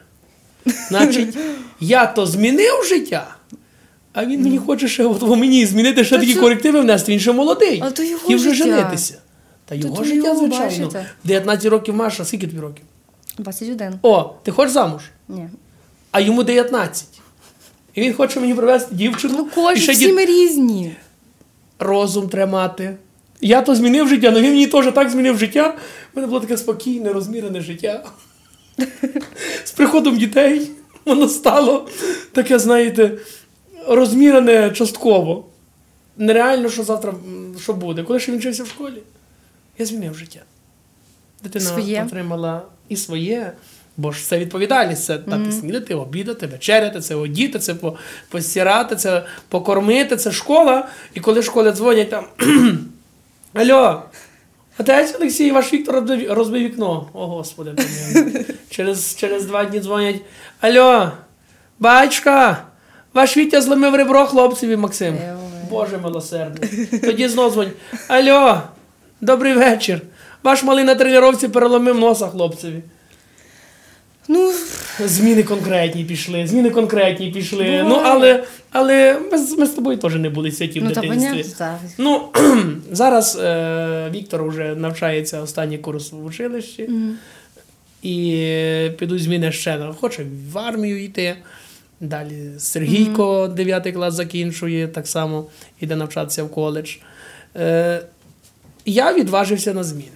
Значить, я то змінив життя, а він мені хоче ще от, мені змінити ще Та такі це- корективи внести, він ще молодий. Але то його Хотів вже життя. женитися. Та його то життя, його, звичайно. бачите. 19 років Маша, скільки тобі років? 21. О, ти хочеш замуж? Ні. а йому 19. І він хоче мені привезти дівчину. Ну кожен всі дід- ми різні. розум тримати. Я то змінив життя, але він мені теж так змінив життя. У мене було таке спокійне, розмірене життя. З приходом дітей воно стало таке, знаєте, розмірене частково. Нереально, що завтра що буде. Коли ще він вчився в школі, я змінив життя. Дитина Своє. отримала і своє, бо ж це відповідальність. Це дати снідати, обідати, вечеряти, це одіти, це по- постирати, це покормити, це школа. І коли в школі дзвонять там. Алло, отець Олексій, ваш Віктор розбив, вікно. О, Господи, через, через два дні дзвонять. Алло, батька, ваш Вітя зламив ребро хлопцеві Максим. Боже милосердний. Тоді знов дзвонять. Алло, добрий вечір. Ваш малий на тренувці переломив носа хлопцеві. Ну, Зміни конкретні пішли, зміни конкретні пішли. Буває. Ну, але, але ми, з- ми з тобою теж не були святі в ну дитинстві. так. Ну, зараз е, Віктор вже навчається останній курс в училищі. І підуть зміни ще. Хоче в армію йти. Далі Сергійко 9 клас закінчує, так само йде навчатися в коледж. Е, я відважився на зміни.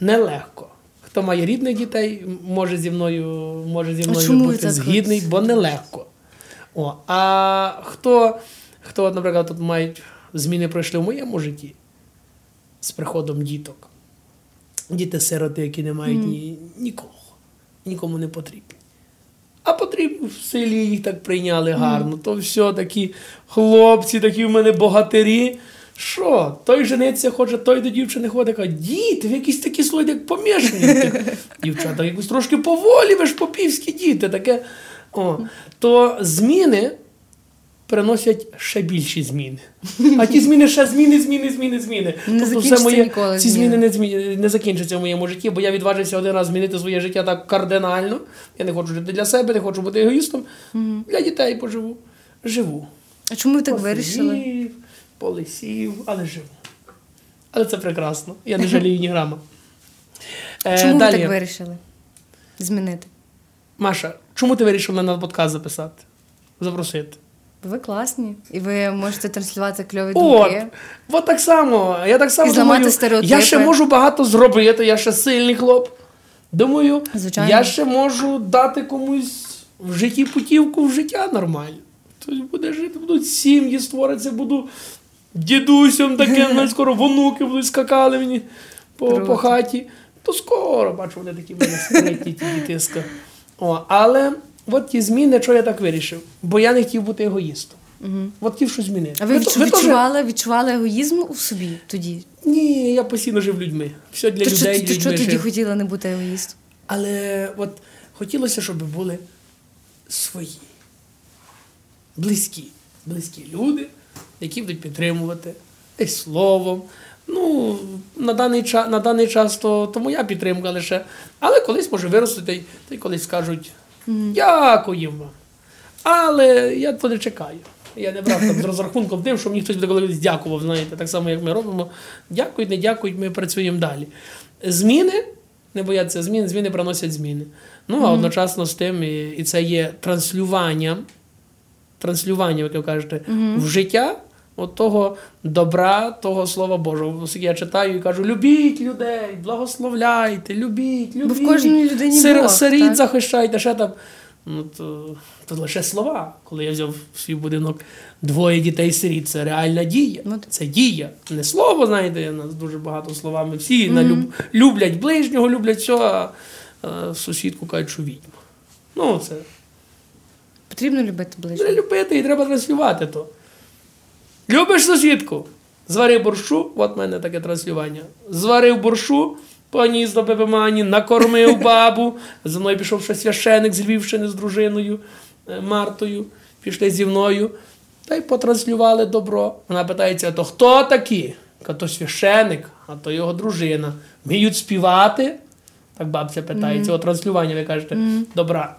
Нелегко. Хто має рідних дітей, може зі мною, може зі мною бути згідний, бо нелегко. О, а хто, хто, наприклад, тут мають зміни пройшли в моєму житті з приходом діток. Діти-сироти, які не мають ні, нікого, нікому не потрібні. А потрібно в селі їх так прийняли гарно. То все такі хлопці, такі в мене богатирі. Що? Той жениться хоче, той до дівчини ходить, каже, діти, ви якісь такі слойди, як помішані. Дівчата, якось трошки поволі, ви ж попівські діти. Таке. О, то зміни приносять ще більші зміни. А ті зміни ще зміни, зміни, зміни, зміни. Не Тобто закінчаться ніколи ці зміни. не, змі... не закінчаться в моєму житті, бо я відважився один раз змінити своє життя так кардинально. Я не хочу жити для себе, не хочу бути егоїстом. Для дітей поживу. Живу. А чому ви так вирішили? Посидів, полисів, але живу. Але це прекрасно. Я не жалію ні грама. Е, Чому ви так вирішили? Змінити? Маша, чому ти вирішив мене на подкаст записати? Запросити? Ви класні, і ви можете транслювати кльові От, думки. от так само. Я так само І думаю, стереотипи. я ще можу багато зробити, я ще сильний хлоп. Думаю, Звичайно. я ще можу дати комусь в житті путівку в життя нормально. Хтось буде жити, будуть сім'ї створиться, буду дідусем таким, навіть скоро вонуки будуть скакали мені по, по хаті. То скоро, бачу, вони такі мене спритні, ті дітиска. О, але от ті зміни, що я так вирішив, бо я не хотів бути егоїстом. Угу. От хотів щось змінити. А ви, то- відчу- теж- відчували, відчували егоїзм у собі тоді? ні, я постійно жив людьми. Все для То що, людей. то що людьми тоді жив. хотіла не бути егоїстом? Але от хотілося, щоб були свої, близькі, близькі люди, які будуть підтримувати десь словом. Ну, на даний час, на даний час то, то моя підтримка лише. Але колись може виростити, та й колись скажуть дякуємо вам. Але я то не чекаю. Я не брав там з розрахунком тим, що мені хтось буде колись дякував, знаєте, так само, як ми робимо. Дякують, не дякують, ми працюємо далі. Зміни, не бояться змін, зміни приносять зміни. Ну, а одночасно з тим, і, і це є транслювання, транслювання, як ви кажете, в життя от того добра, того Слова Божого. Оскільки я читаю і кажу: любіть людей, благословляйте, любіть, любіть. в кожній людині Сир, Бог, сиріт так? захищайте, ще там. Ну, то, то лише слова. Коли я взяв в свій будинок двоє дітей сиріт, це реальна дія. Ну, це дія. Не слово, знаєте, у нас дуже багато словами. Всі на люб, люблять ближнього, люблять все, а, а сусідку кажуть, що відьма. Ну, це Потрібно любити треба ближнього. любити і треба транслювати то. Любиш сусідку? Зварив борщу, от в мене таке транслювання. Зварив борщу, поніс до Пепемані, накормив бабу. За мною пішов ще священик з Львівщини з дружиною е, Мартою. Пішли зі мною. Та й потранслювали добро. Вона питається: то хто такі? Каже, то священик, а то його дружина. Вміють співати? Так бабця питається, о транслювання, ви кажете, добра.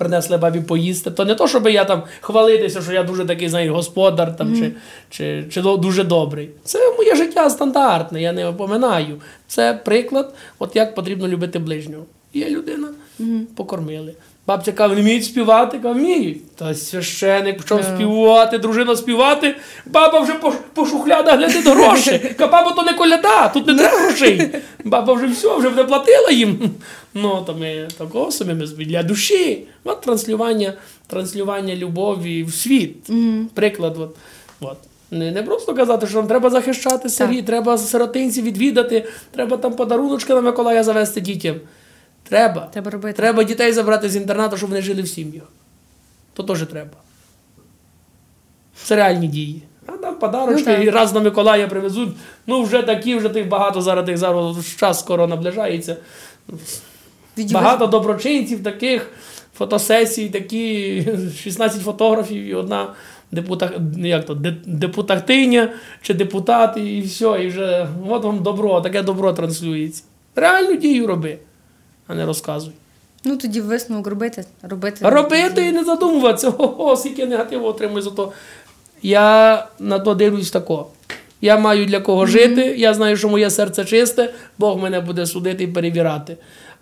Принесли бабі поїсти. То не то, щоб я там хвалитися, що я дуже такий, знаєш, господар там, чи, чи, чи до- дуже добрий. Це моє життя стандартне, я не опоминаю. Це приклад, от як потрібно любити ближнього. Є людина, покормили. Бабця каже, не вміють співати, каже, вміють. Та священик почав співати, дружина співати. Баба вже по, по шухлядах глядить гроші. Каже, баба, то не коляда, тут не треба грошей. Баба вже все, вже не платила їм. Ну, то ми такого собі ми для душі. От транслювання, транслювання любові в світ. Приклад. От, от. Не, не просто казати, що нам треба захищати сирі, треба сиротинців відвідати, треба там подаруночки на Миколая завести дітям. Треба. Треба робити. Треба дітей забрати з інтернату, щоб вони жили в сім'ях. То теж треба. Це реальні дії. А там подарочки Ну, і раз на Миколая привезуть. Ну, вже такі, вже тих багато зараз тих зараз час скоро наближається. Відділи- Багато доброчинців, таких фотосесій, такі 16 фотографів і одна депутат, як то, депутатиня чи депутат, і все, і вже от вам добро, таке добро транслюється. Реальну дію роби, а не розказуй. Ну тоді висновок робити. Робити. Робити і не задумуватися, ого, скільки негативу отримую за то. Я на то дивлюсь тако. Я маю для кого жити, я знаю, що моє серце чисте, Бог мене буде судити і перевіряти.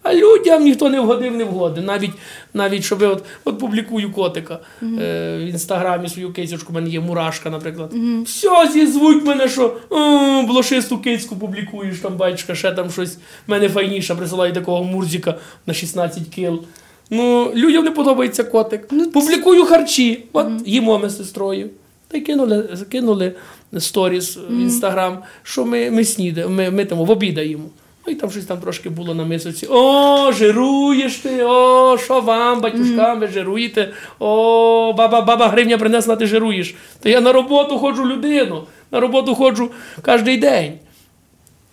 А людям ніхто не вгодив, не вгоден. Навіть, навіть щоб от, от публікую котика е, в інстаграмі свою кисочку, в мене є мурашка, наприклад. Все, зізвуть мене, що «О, блошисту кицьку публікуєш, там батька, ще там щось в мене файніше, присилають такого мурзика на 16 кіл. Ну, людям не подобається котик. Публікую харчі. От їмо ми з сестрою. Та й кинули, кинули сторіс в інстаграм, що ми, ми снідаємо, ми, ми там в обідаємо. Ну і там щось там трошки було на мисоці. О, жируєш ти, о, що вам, батюшкам, ви жируєте? О, баба, баба гривня принесла, ти жируєш. Та я на роботу ходжу людину, на роботу ходжу кожен день.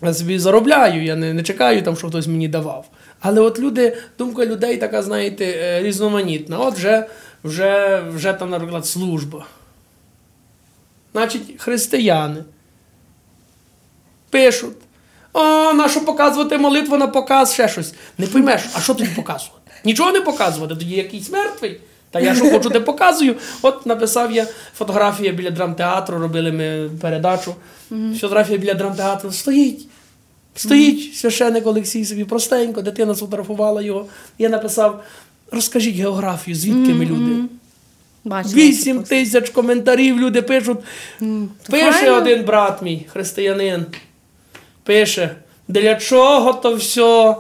Я собі заробляю, я не, не чекаю, там, що хтось мені давав. Але от люди, думка людей така, знаєте, е, різноманітна. От вже, вже, вже там, наприклад, служба. Значить, християни пишуть. О, на що показувати молитву на показ, ще щось. Не поймеш, а що тоді показувати? Нічого не показувати, тоді якийсь мертвий. Та я що хочу, те показую. От написав я фотографія біля драмтеатру, робили ми передачу. Фотографія біля драмтеатру стоїть. Стоїть священик Олексій собі простенько, дитина сфотографувала його. Я написав: розкажіть географію, звідки ми люди. Вісім тисяч коментарів люди пишуть. Пише один брат мій, християнин. Пише, для чого то все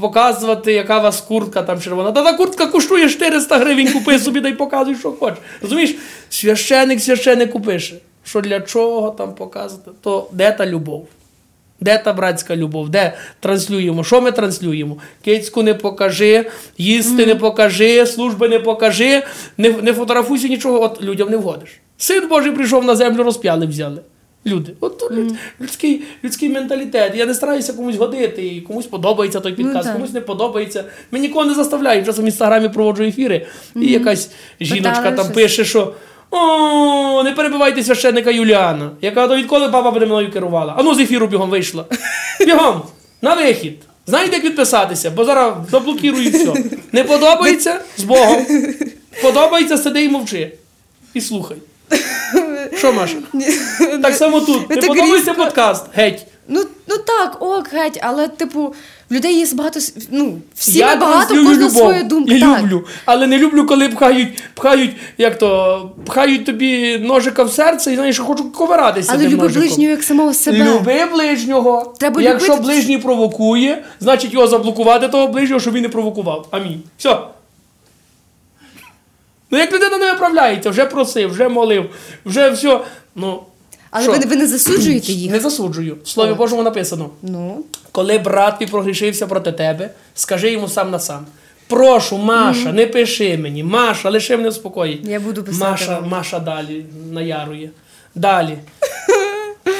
показувати, яка у вас куртка там червона. Та та куртка коштує 400 гривень, купи собі дай показуй, що хочеш. Розумієш, священик священику пише, що для чого там показувати, то де та любов? Де та братська любов? Де транслюємо? Що ми транслюємо? Кицьку не покажи, їсти не покажи, служби не покажи, не, не фотографуйся нічого, от людям не вгодиш. Син Божий прийшов на землю, розп'яли, взяли. Люди. От люд- людський, людський менталітет. Я не стараюся комусь годити, і комусь подобається той підказ, так. комусь не подобається. Ми нікого не заставляємо. Часом в інстаграмі проводжу ефіри, і якась жіночка Питали там щось. пише, що. О, не перебивайте священника Юліана. Яка то відколи баба буде мною керувала? Ану з ефіру бігом вийшла. Бігом, на вихід. Знаєте, як відписатися, бо зараз заблокірую і все. Не подобається з Богом. Подобається, сиди і мовчи. І слухай. Що, Маша? Так само тут. Не подобається подкаст? Геть. Ну, ну так, ок, геть, але типу, в людей є багато. Ну, всі я багато, кожна своя думка. Я так. люблю. Але не люблю, коли пхають, пхають, як то, пхають тобі ножика в серце і знаєш, хочу ковиратися. Але люби ножиком. ближнього як самого себе. Люби ближнього. Треба Якщо любити- ближній провокує, значить його заблокувати того ближнього, щоб він не провокував. Амінь. Все. Ну як людина не виправляється, вже просив, вже молив, вже все. Ну, Але що? ви, ви не засуджуєте їх. Не засуджую. В Слові О. Божому написано. Ну, Коли брат твій прогрішився проти тебе, скажи йому сам на сам. Прошу, Маша, не пиши мені. Маша, лиши мене в спокої. Я буду писати Маша. Маша далі наярує. Далі.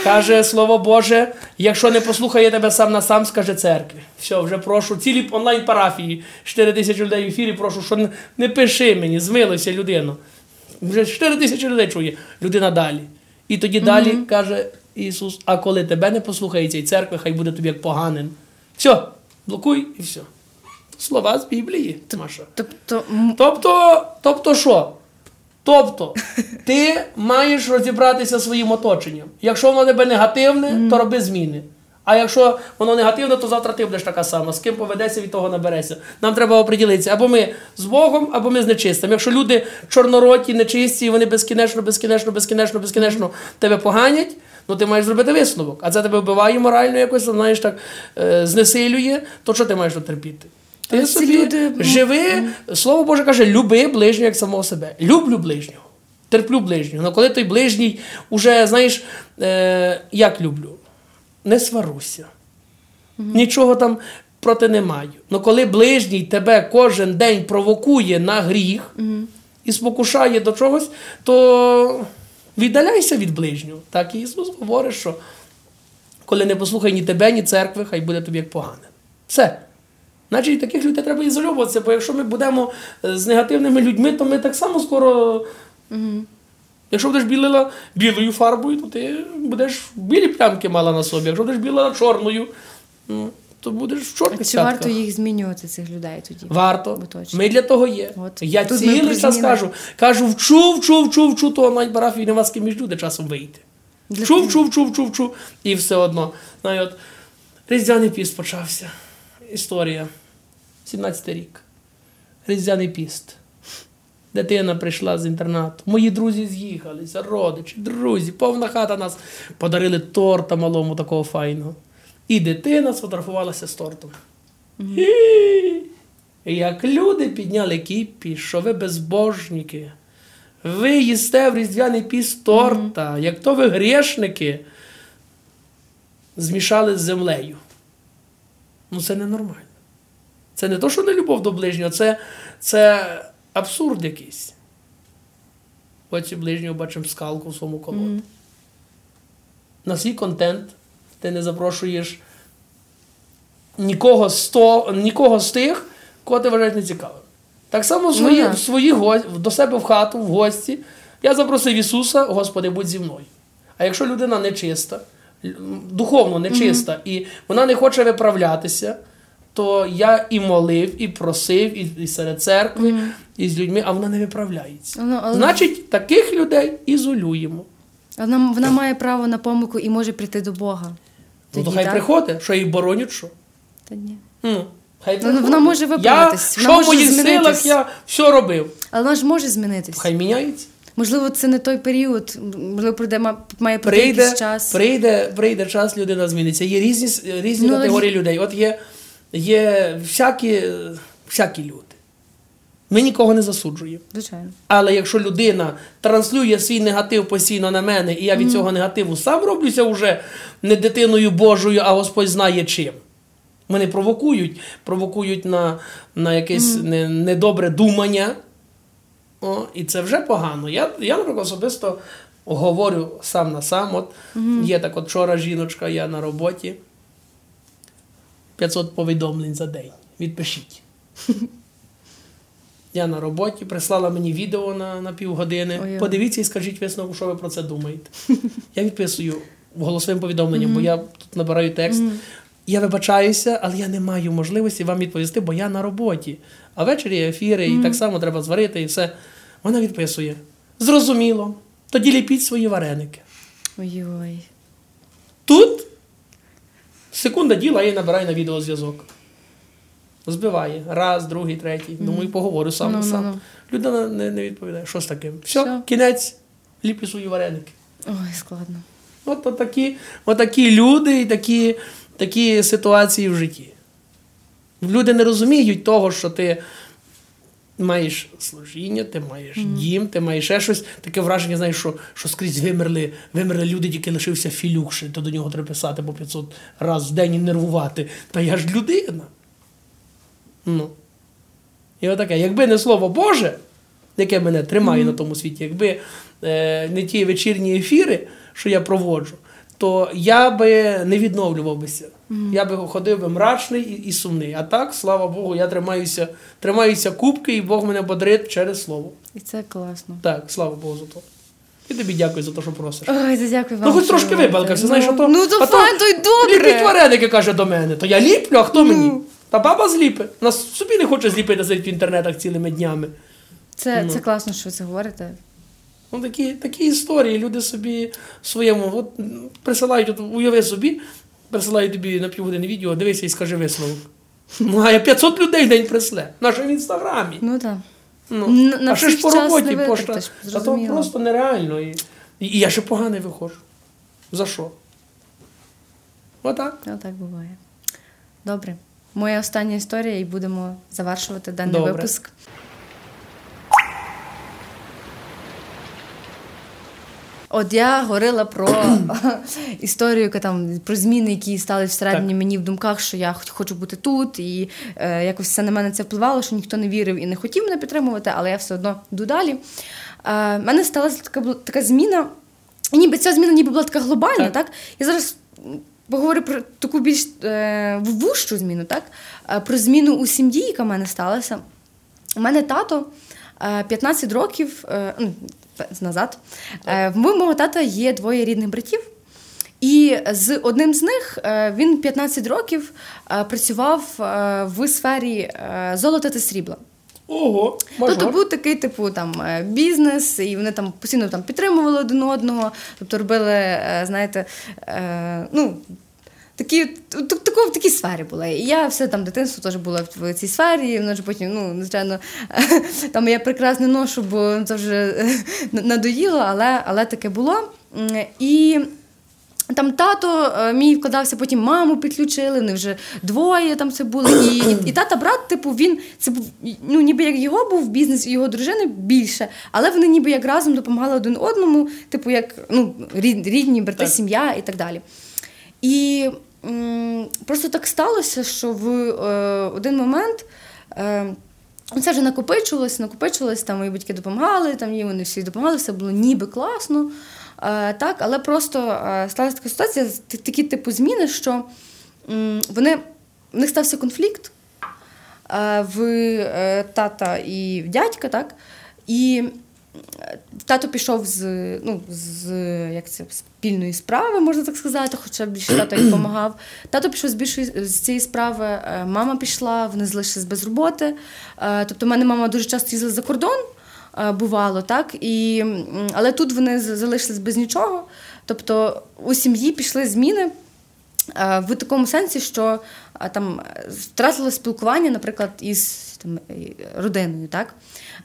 Каже слово Боже, якщо не послухає тебе сам на сам, скаже церкві. Все, вже прошу. Цілі онлайн-парафії, 4 тисячі людей в ефірі, прошу, що не, не пиши мені, змилуйся, людину. Вже 4 тисячі людей чує, людина далі. І тоді далі каже Ісус: а коли тебе не послухає цієї церкви, хай буде тобі як поганин. Все, блокуй і все. Слова з Біблії, Маша. тобто, Тобто, тобто що? Тобто, ти маєш розібратися своїм оточенням. Якщо воно тебе негативне, то роби зміни. А якщо воно негативне, то завтра ти будеш така сама. З ким поведеться, від того набереся. Нам треба оприділитися. Або ми з Богом, або ми з нечистим. Якщо люди чорнороті, нечисті, і вони безкінечно, безкінечно, безкінечно, безкінечно тебе поганять, ну ти маєш зробити висновок. А це тебе вбиває морально якось, знаєш, так е, знесилює, то що ти маєш дотерпіти? Ти Але собі люди- живи, слово Боже каже, люби ближнього як самого себе. Люблю ближнього. Терплю ближнього. Але коли той ближній уже, знаєш, е, як люблю, не сваруся. Нічого там проти не маю. Але коли ближній тебе кожен день провокує на гріх і спокушає до чогось, то віддаляйся від ближнього. Так і Ісус говорить, що коли не послухай ні тебе, ні церкви, хай буде тобі як погане. Все. Значить, таких людей треба ізольовуватися, бо якщо ми будемо е, з негативними людьми, то ми так само скоро. Якщо будеш білила білою фарбою, то ти будеш білі плямки мала на собі. Якщо будеш білила чорною, ну, то будеш в чорних чи варто їх змінювати, цих людей тоді? Варто. Точно. Ми для того є. От. Я цілий час кажу, кажу, вчу, вчу, вчу, вчу, то навіть парафії нема з ким між люди часом вийти. Тих- чув, чув, чув, чув. І все одно. Знаю, от Різдвяний піст почався. Історія. 17 рік. Різдвяний піст. Дитина прийшла з інтернату. Мої друзі з'їхалися, родичі, друзі, повна хата нас подарили торта малому такого файного. І дитина сфотографувалася з тортом. І Як люди підняли кіпі, що ви безбожники. Ви їсте в різдвяний піст торта, як то ви грешники, змішали з землею. Ну, це ненормально. Це не то, що не любов до ближнього, це, це абсурд якийсь. Оці ближнього бачимо скалку в своєму колоді. На свій контент ти не запрошуєш нікого з, то, нікого з тих, кого ти вважаєш нецікавим. Так само свої, да. в свої го- до себе в хату, в гості. Я запросив Ісуса, Господи, будь зі мною. А якщо людина нечиста, духовно нечиста, і вона не хоче виправлятися, то я і молив, і просив, і, і серед церкви, і з людьми, а вона не виправляється. Вона- але- Значить, таких людей ізолюємо. Вона, вона має право на помилку і може прийти до Бога. Ну, то хай так? приходить, що їй боронять, що. Та ні. Ну, хай Ну, вона може Я, виправитись, що вона в моїх змінитись. силах, я все робив. Але вона ж може змінитись. Хай міняється. Можливо, це не той період. Можливо, прийде ма- має Прийде, якийсь час. прийде, прийде час, людина зміниться. Є різні, різні Ну, але категорії людей. От є, є всякі, всякі люди. Ми нікого не засуджуємо. Звичайно. Але якщо людина транслює свій негатив постійно на мене, і я від цього негативу сам роблюся вже не дитиною Божою, а Господь знає чим. Мене провокують, провокують на, на якесь не, недобре думання. О, і це вже погано. Я, я, наприклад, особисто говорю сам на сам. От, Є так, от вчора жіночка, я на роботі. 500 повідомлень за день. Відпишіть. Я на роботі, прислала мені відео на, на півгодини. Ой-ой. Подивіться і скажіть висновку, що ви про це думаєте. Я відписую голосовим повідомленням, бо я тут набираю текст. Я вибачаюся, але я не маю можливості вам відповісти, бо я на роботі. А ввечері є ефіри, і так само треба зварити, і все. Вона відписує. Зрозуміло. Тоді ліпіть свої вареники. Ой-ой. Тут секунда діла, я набираю на відеозв'язок. Збиває. Раз, другий, третій. Думаю, поговорю сам на Ну, ну, сам. ну. Людина не, не відповідає. Що з таким? Все, Все. кінець, ліпі свої вареники. Ой, складно. От, от такі, от такі люди і такі, такі ситуації в житті. Люди не розуміють того, що ти маєш служіння, ти маєш дім, ти маєш ще щось. Таке враження, знаєш, що, що скрізь вимерли, вимерли люди, тільки лишився філюк, ще, то до нього треба писати по 500 разів в день і нервувати. Та я ж людина. Ну. І отаке, якби не слово Боже, яке мене тримає на тому світі, якби е, не ті вечірні ефіри, що я проводжу, то я би не відновлювався. Я би ходив би мрачний і, і сумний. А так, слава Богу, я тримаюся, тримаюся кубки, і Бог мене бодрить через слово. І це класно. Так, слава Богу за то. І тобі дякую за те, що просиш. Ой, та дякую вам. Ну, хоч трошки ви робите. вибалкався, знаєш, а то. Ну, то а файн, то й добре. Ліпіть вареники, каже до мене. То я ліплю, а хто Ну. мені? Та баба зліпить. Нас собі не хоче зліпити сидить в інтернетах цілими днями. Це, Ну. це класно, що ви це говорите. Ну, такі, такі історії. Люди собі в своєму от, присилають, от, уяви собі, присилають тобі на півгодини відео, дивися і скажи висновок. Ну, а я 500 людей в день присле. Наше в інстаграмі. Ну так. Ну, На- на а ще ж по роботі пошта. Та то просто нереально. І, і я ще поганий виходжу. За що? Отак. Ну, так буває. Добре. Моя остання історія, і будемо завершувати даний Добре. випуск. От я говорила про історію, яка там про зміни, які стали всередині Так. мені в думках, що я хочу бути тут, і е, якось все на мене це впливало, що ніхто не вірив і не хотів мене підтримувати, але я все одно йду далі. Е, в мене сталася така, така зміна, і ніби ця зміна ніби була така глобальна, Так. так? Я зараз поговорю про таку більш е, вужчу зміну, так? Е, про зміну у сім'ї, яка в мене сталася. У мене тато е, 15 років е, ну, назад. Е, В мого тата є двоє рідних братів. І з одним з них е, він 15 років е, працював в сфері золота та срібла. Ого, мажор. Тобто був такий, типу, там бізнес, і вони там постійно там підтримували один одного, тобто робили, знаєте, ну. Такі, тако, в такій сфері була. І я все там дитинство теж була в цій сфері, і воно ж потім, ну, звичайно, там я прекрасно ношу, бо це вже е, надоїло, але, але таке було. І там тато е, мій вкладався, потім маму підключили, вони вже двоє там це було. І, і, і тата брат, типу, він це був ну, ніби як його був бізнес, і його дружини більше, але вони ніби як разом допомагали один одному, типу, як ну, рід- рідні, брати, Так. сім'я і так далі. І просто так сталося, що в е, один момент. Е, це вже накопичувалось, накопичувалось, там мої батьки допомагали, там їм вони всі допомагали, все було ніби класно. Е, так, але просто е, сталася така ситуація, такі типу зміни, що м, вони, в них стався конфлікт е, в е, тата і в дядька, так? І тато пішов з, ну, з як це, спільної справи, можна так сказати, хоча більше тато їй допомагав. Тато пішов з більшої з цієї справи, е, мама пішла, вони залишились без роботи. Е, Тобто, в мене мама дуже часто їздила за кордон, е, бувало, так? І, але тут вони залишились без нічого. Тобто у сім'ї пішли зміни. В такому сенсі, що там втратило спілкування, наприклад, із там, е, родиною. Так?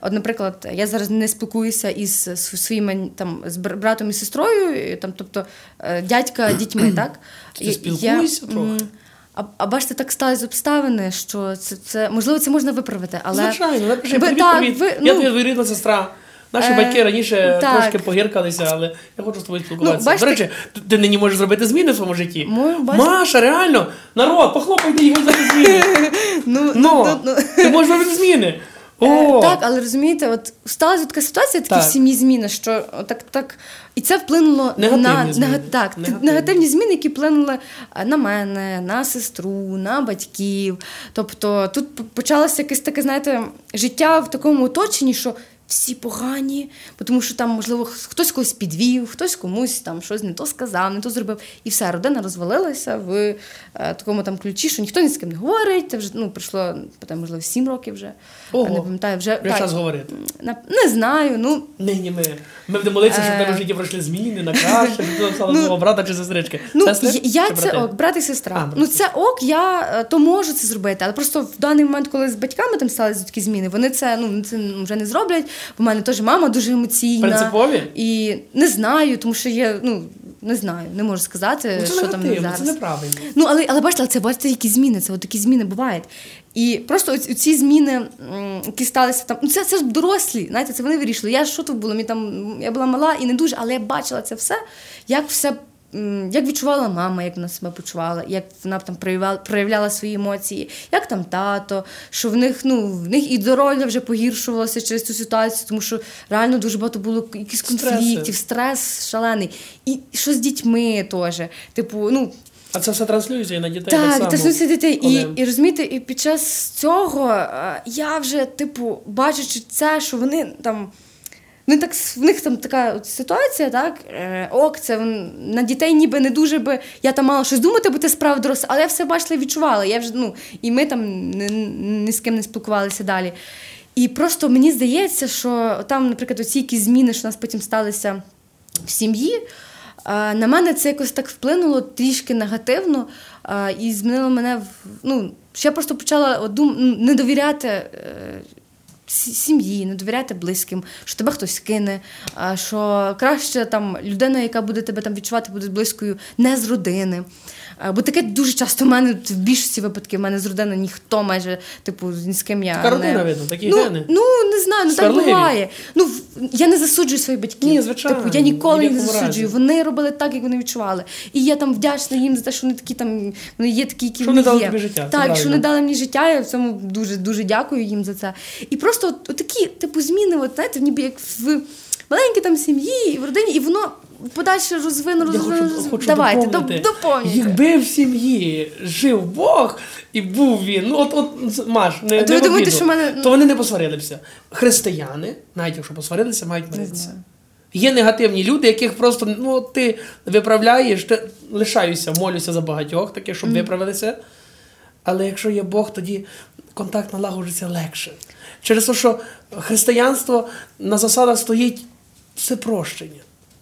От, наприклад, я зараз не спілкуюся із св- своїми там, з братом і сестрою, там, тобто е, дядька дітьми. так? Ти я, спілкуєшся трохи? А, а бачите, так сталися обставини, що це, це можливо це можна виправити, але Звичайно, напиши привіт, так, привіт. ви, Я ну, твоя рідна сестра. Наші Е, батьки раніше так. трошки погіркалися, але я хочу з тобою спілкуватися. Ну, бачите- До речі, ти- нині можеш зробити зміни в своєму житті. Мо- бачите- Маша, реально, народ, похлопайте його за зміни. ну, Ну, ти можеш робити зміни. О, Е, Так, але розумієте, от сталася така ситуація, такі Так. в сім'ї зміни, що так, так, і це вплинуло Негативні на зміни. нега- так, Негативні. негативні. зміни, які вплинули е, на мене, на сестру, на батьків. Тобто тут почалося якесь таке, знаєте, життя в такому оточенні, що. Всі погані, тому що там, можливо, хтось когось підвів, хтось комусь там щось не то сказав, не то зробив. І все, родина розвалилася в е, такому там ключі, що ніхто ні з ким не говорить. Це вже ну, пройшло, там, можливо, сім років вже. Ого. Не пам'ятаю, вже Вже час говорити. Не знаю, ну. Нині ми. Ми будемо молитися, щоб в тебе Е. в житті пройшли зміни на краще, щоб ти Ну, свого брата чи сестрички. Ну, я це ок, брат і сестра. Ну це ок, я е, то можу це зробити. Але просто в даний момент, коли з батьками там сталися такі зміни, вони це ну це вже не зроблять. Бо в мене теж мама дуже емоційна. Принципові? І не знаю, тому що я ну не знаю, не можу сказати, Ну, це що там зараз. це неправильно. Ну, але, але бачите, це бачите, які зміни, це от такі зміни бувають. І просто оці, ці зміни, які сталися там, ну це, це ж дорослі, знаєте, це вони вирішили. Я що тут було? Мені там, я була мала і не дуже, але я бачила це все, як все. Як відчувала мама, як вона себе почувала, як вона там проявляла, проявляла свої емоції, як там тато, що в них ну в них і здоров'я вже погіршувалося через цю ситуацію, тому що реально дуже багато було якихось конфліктів, стрес шалений. І що з дітьми теж. Типу, ну А це все транслюється і на дітей. так, само, та дітей. коли- І, і розумієте, і під час цього е, я вже, типу, бачачи це, що вони там. Вони так, в них там така от ситуація, так? Е, ок, це на дітей ніби не дуже би. Я там мала щось думати, бо це справа доросла, але я все бачила і відчувала. Я вже, ну, і ми там ні, ні з ким не спілкувалися далі. І просто мені здається, що там, наприклад, оці якісь зміни, що у нас потім сталися в сім'ї. е, На мене це якось так вплинуло трішки негативно е, і змінило мене в ну, я просто почала ну, не довіряти сім'ї, не довіряти близьким, що тебе хтось кине, що краще там людина, яка буде тебе там відчувати, буде близькою не з родини. А, Бо таке дуже часто в мене в більшості випадків в мене з родини ніхто майже, типу, ні з ким я. Така родина, не... видно, такі ну, гени. ну не знаю, ну так буває. Ну я не засуджую своїх батьків. Ні, звичайно, Типу, я ніколи ні не засуджую. разі. Вони робили так, як вони відчували. І я там вдячна їм за те, що вони такі там вони є такі, які Що вони є. тобі життя, Так, що правильно. вони дали мені життя. Я в цьому дуже дуже дякую їм за це. І просто от, от такі типу зміни, от знаєте, ніби як в маленькій там сім'ї, в родині, і воно подальше розвину, Я розвину. хочу, хочу Давайте, доповнити. доп- доповнюйте. Якби в сім'ї жив Бог і був він, ну от, от Маш, не, не думаєте, що мене- то вони не посварилися. Християни, навіть якщо посварилися, мають миритися. Є негативні люди, яких просто ну, ти виправляєш, ти лишаюся, молюся за багатьох, таких, щоб виправилися. Але якщо є Бог, тоді контакт налагоджується легше. Через те, що християнство на засадах стоїть все прощення.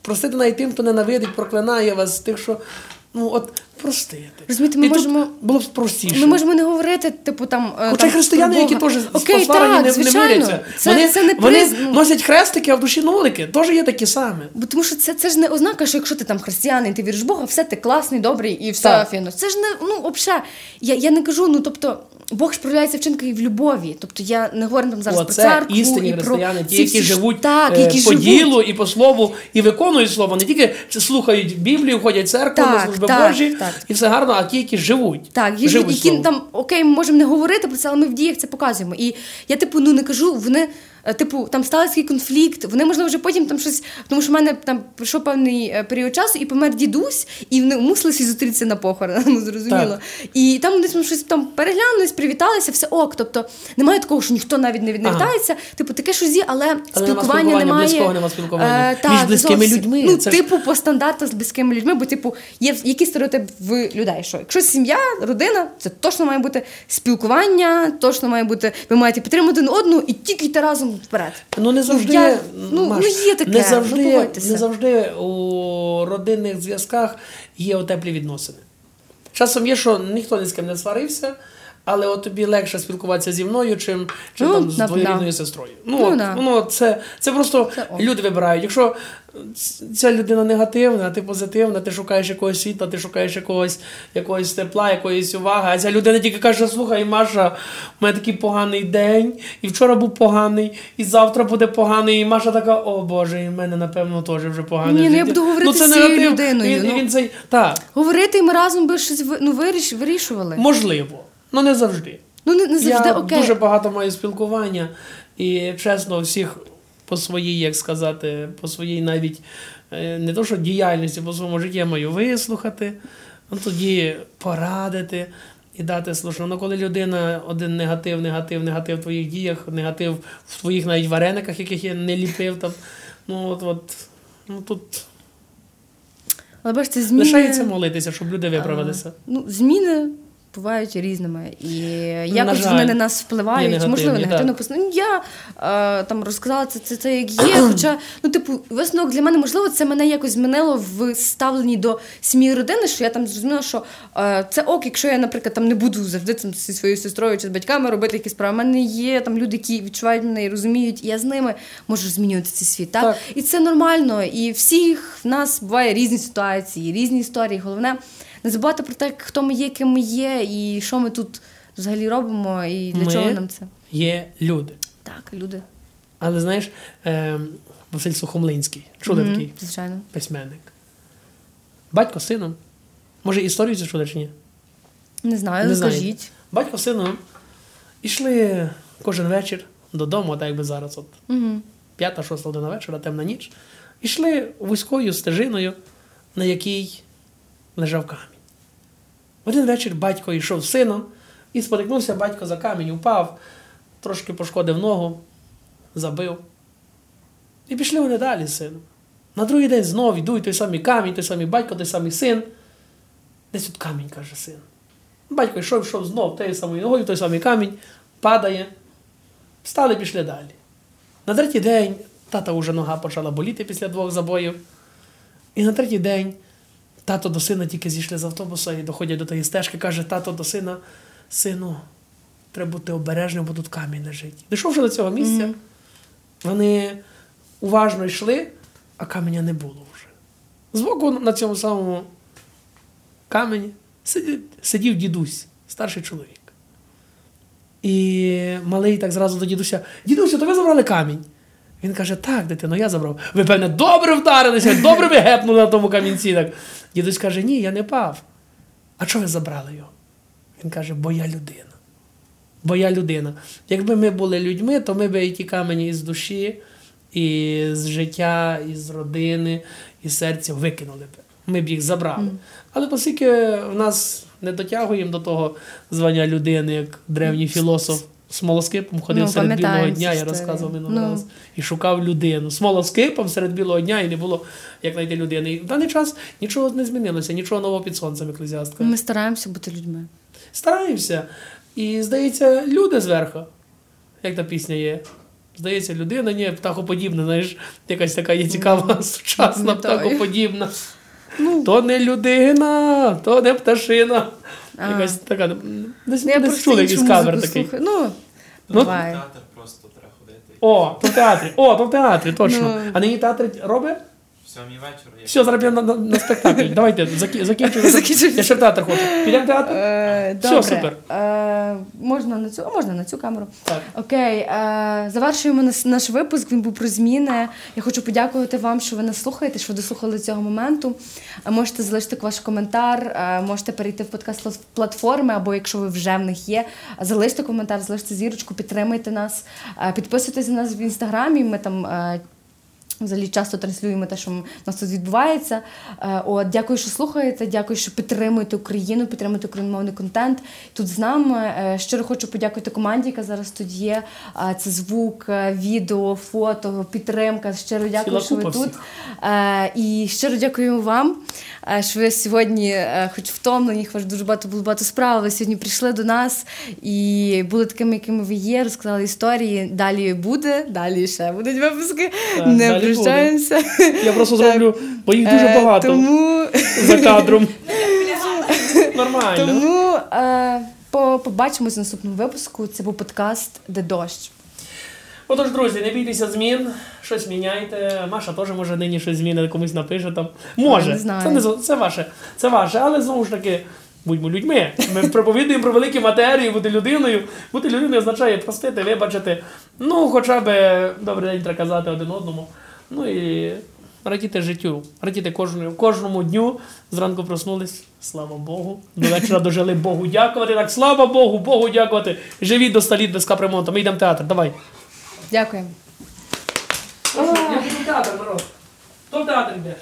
Простити навіть тим, хто ненавидить, проклинає вас, тих, що ну от простити. Розумієте, ми І тут можемо- було б простіше. Ми можемо не говорити, типу там. е, Хоча там, християни, які теж Окей, так, не, не миряться. Це, вони це не вони приз... носять хрестики, а в душі нолики. Теж є такі самі. Бо тому що це, це ж не ознака, що якщо ти там християнин, ти віриш в Бога, все ти класний, добрий і все фіно. Це ж не ну взагалі. Я, я не кажу, ну тобто. Бог справляється вчинки і в любові. Тобто я не говорю там зараз О, про це церкву істинні і про християни, ті, які живуть так, е, які по живуть. ділу і по слову, і виконують слово. Не тільки слухають Біблію, ходять в церкву, Так, на служби так, Божі, так. і все гарно, а ті, які живуть. Так, є, живуть які слово. там окей, ми можемо не говорити про це, але ми в діях це показуємо. І я, типу, ну не кажу, вони. Е, Типу, там стався такий конфлікт, вони, можливо, вже потім там щось. Тому що в мене там пройшов певний е, період часу, і помер дідусь, і вони мусили всі зустрітися на похорон, ну зрозуміло. Так. І там десь ми щось там переглянулись, привіталися, все ок. Тобто немає такого, що ніхто навіть не, не Ага. Типу, таке є, але, Але спілкування немає. близького нема спілкування. Е, Між близькими зовсім. людьми, Ну, це ж- типу, по стандарту з близькими людьми, бо, типу, є в- який стереотип в людей, що якщо сім'я, родина, це точно має бути спілкування, точно має бути, ви маєте підтримати один одну і тільки йти разом вперед. Ну не завжди, я- ну, Маш, ну, є таке, не ну, завжди, не завжди у родинних зв'язках є теплі відносини. Часом є, що ніхто ні з ким не сварився, але от тобі легше спілкуватися зі мною, чим, чим Ну, там з двоюрідною сестрою. Ну, Ну, от, да. ну, це, це просто Це люди вибирають. Якщо ця людина негативна, а ти позитивна, ти шукаєш якогось світла, ти шукаєш якогось, якогось тепла, якоїсь уваги, а ця людина тільки каже: слухай, Маша, у мене такий поганий день, і вчора був поганий, і завтра буде поганий. І Маша така, о Боже, і в мене, напевно, теж вже поганий. Ні, ну, я буду говорити з цією людиною, Він, ну. він цей, так, Говорити і ми разом би щось ну, виріш, вирішували. можливо, але не завжди. Ну не, не завжди Я окей. дуже багато маю спілкування, і чесно, всіх по своїй, як сказати, по своїй навіть е, не то, що діяльності, по своєму житті я маю вислухати, ну тоді порадити і дати слушно. Ну, коли людина один негатив, негатив, негатив в твоїх діях, негатив в твоїх навіть варениках, яких я не ліпив там. Ну от, от ну тут Але бачите, зміни... лишається молитися, щоб люди виправилися. Ну, зміни бувають різними. І якось жаль, вони на нас впливають, можливо, негативно. Ну, Я е, там розказала це, це, це як є. Хоча, ну, типу, висновок для мене, можливо, це мене якось змінило в ставленні до сім'ї родини, що я там зрозуміла, що е, це ок, якщо я, наприклад, там не буду завжди там зі своєю сестрою чи з батьками робити якісь справи. У мене є там люди, які відчувають мене і розуміють, і я з ними можу змінювати цей світ. Так? Так. І це нормально. І всіх в нас буває різні ситуації, різні історії. Головне не забувати про те, хто ми є, ким ми є, і що ми тут взагалі робимо, і для Ми чого нам це. Є люди. Так, люди. Але знаєш, е, Василь Сухомлинський, чули такий Звичайно. письменник. Батько з сином. Може, історію цю чули чи ні? Не знаю, Не знаю. Батько з сином йшли кожен вечір додому, так якби зараз, от Угу. п'ята-шоста година вечора, темна ніч. Ішли вузькою стежиною, на якій лежав камінь. В один вечір батько йшов з сином і спотикнувся, батько за камінь упав, трошки пошкодив ногу, забив. І пішли вони далі з сином. На другий день знов йдуть той самий камінь, той самий батько, той самий син. Десь тут камінь, каже син. Батько йшов, йшов знов тією самою ногою, той самий камінь, падає. Встали, пішли далі. На третій день тата вже нога почала боліти після двох забоїв. І на третій день тато до сина тільки зійшли з автобуса і доходять до тієї стежки, каже тато до сина, сину, треба бути обережним, бо тут камінь лежить. Дійшовши до цього місця, Мгм. вони уважно йшли, а каменя не було вже. Збоку на цьому самому камені сидів, сидів дідусь, старший чоловік. І малий так зразу до дідуся: Дідусю, то ви забрали камінь? Він каже: Так, дитино, я забрав. Ви, певне, добре вдарилися, добре ви гепнули на тому камінці. Так. Дідусь каже: Ні, я не пав. А чого ви забрали його? Він каже, бо я людина. Бо я людина. Якби ми були людьми, то ми б і ті камені із душі, і з життя, і з родини, і з серця викинули б. Ми б їх забрали. Але оскільки в нас не дотягуємо до того звання людини, як древній філософ Смолоскипом ходив Ну, серед білого дня, я розказував минулий Ну. раз, і шукав людину. Смолоскипом серед білого дня і не було як знайти людини. І в даний час нічого не змінилося, нічого нового під сонцем, еклезіастка. Ми стараємося бути людьми. Стараємося. І здається, люди зверху. Як та пісня є? Здається, людина, ні, птахоподібна, знаєш, якась така є цікава, сучасна пам'ятаю. птахоподібна. То не людина, то не пташина. Якась така. Десь, Ну, я десь чули якийсь кавер такий. слухаю. Ну, Ну, буває. Театр просто треба ходити. О, то в театрі. О, то в театрі, точно. Ну. А нині театр робить? В сьомій вечора є. Все, зараз підемо на, на, на спектакль. Давайте, закі, закінчуємо. Закінчуємо. Я ще в театр хочу. Підемо в театр? Е, Все, добре. супер. Е, можна на цю, а можна на цю камеру. Так. Окей, е, завершуємо наш, наш випуск. Він був про зміни. Я хочу подякувати вам, що ви нас слухаєте, що ви дослухали цього моменту. Е, можете залишити ваш коментар, е, можете перейти в подкаст платформи, або якщо ви вже в них є, залиште коментар, залиште зірочку, підтримайте нас, е, підписуйтесь на нас в інстаграмі. Ми там. е, Взагалі часто транслюємо те, що в нас тут відбувається. Е, От, дякую, що слухаєте. Дякую, що підтримуєте Україну, підтримуєте україномовний контент. Тут з нами Е, щиро хочу подякувати команді, яка зараз тут є. Е, Це звук, відео, фото, підтримка. Щиро дякую, Ціла що ви тут. всіх. І щиро дякую вам, що ви сьогодні, е, хоч втомлені, хоч дуже багато було багато справ. Ви сьогодні прийшли до нас і були такими, якими ви є, розказали історії. Далі буде, далі ще будуть випуски. Так, Не прощаємося. Я просто зроблю, бо їх дуже Е, багато Тому, за кадром. Нормально. тому е, побачимось в наступному випуску. Це був подкаст Де дощ. Отож, друзі, не бійтеся змін, щось міняйте. Маша теж може нині щось змінить, комусь напише там. Може, не. Це, не, це ваше, це ваше, але знову ж таки. Будьмо людьми. Ми проповідуємо про великі матерії, бути людиною. Бути людиною означає простити, вибачити. Ну, хоча б добрий день треба казати один одному. Ну і радіти життю, радіти кожному, кожному дню. Зранку проснулись, слава Богу. До вечора дожили Богу дякувати. Так, слава Богу, Богу дякувати. Живіть до століт без капремонту. Ми йдемо в театр. Давай. Дякуємо. Я буду театр, народ. Хто в театр йде?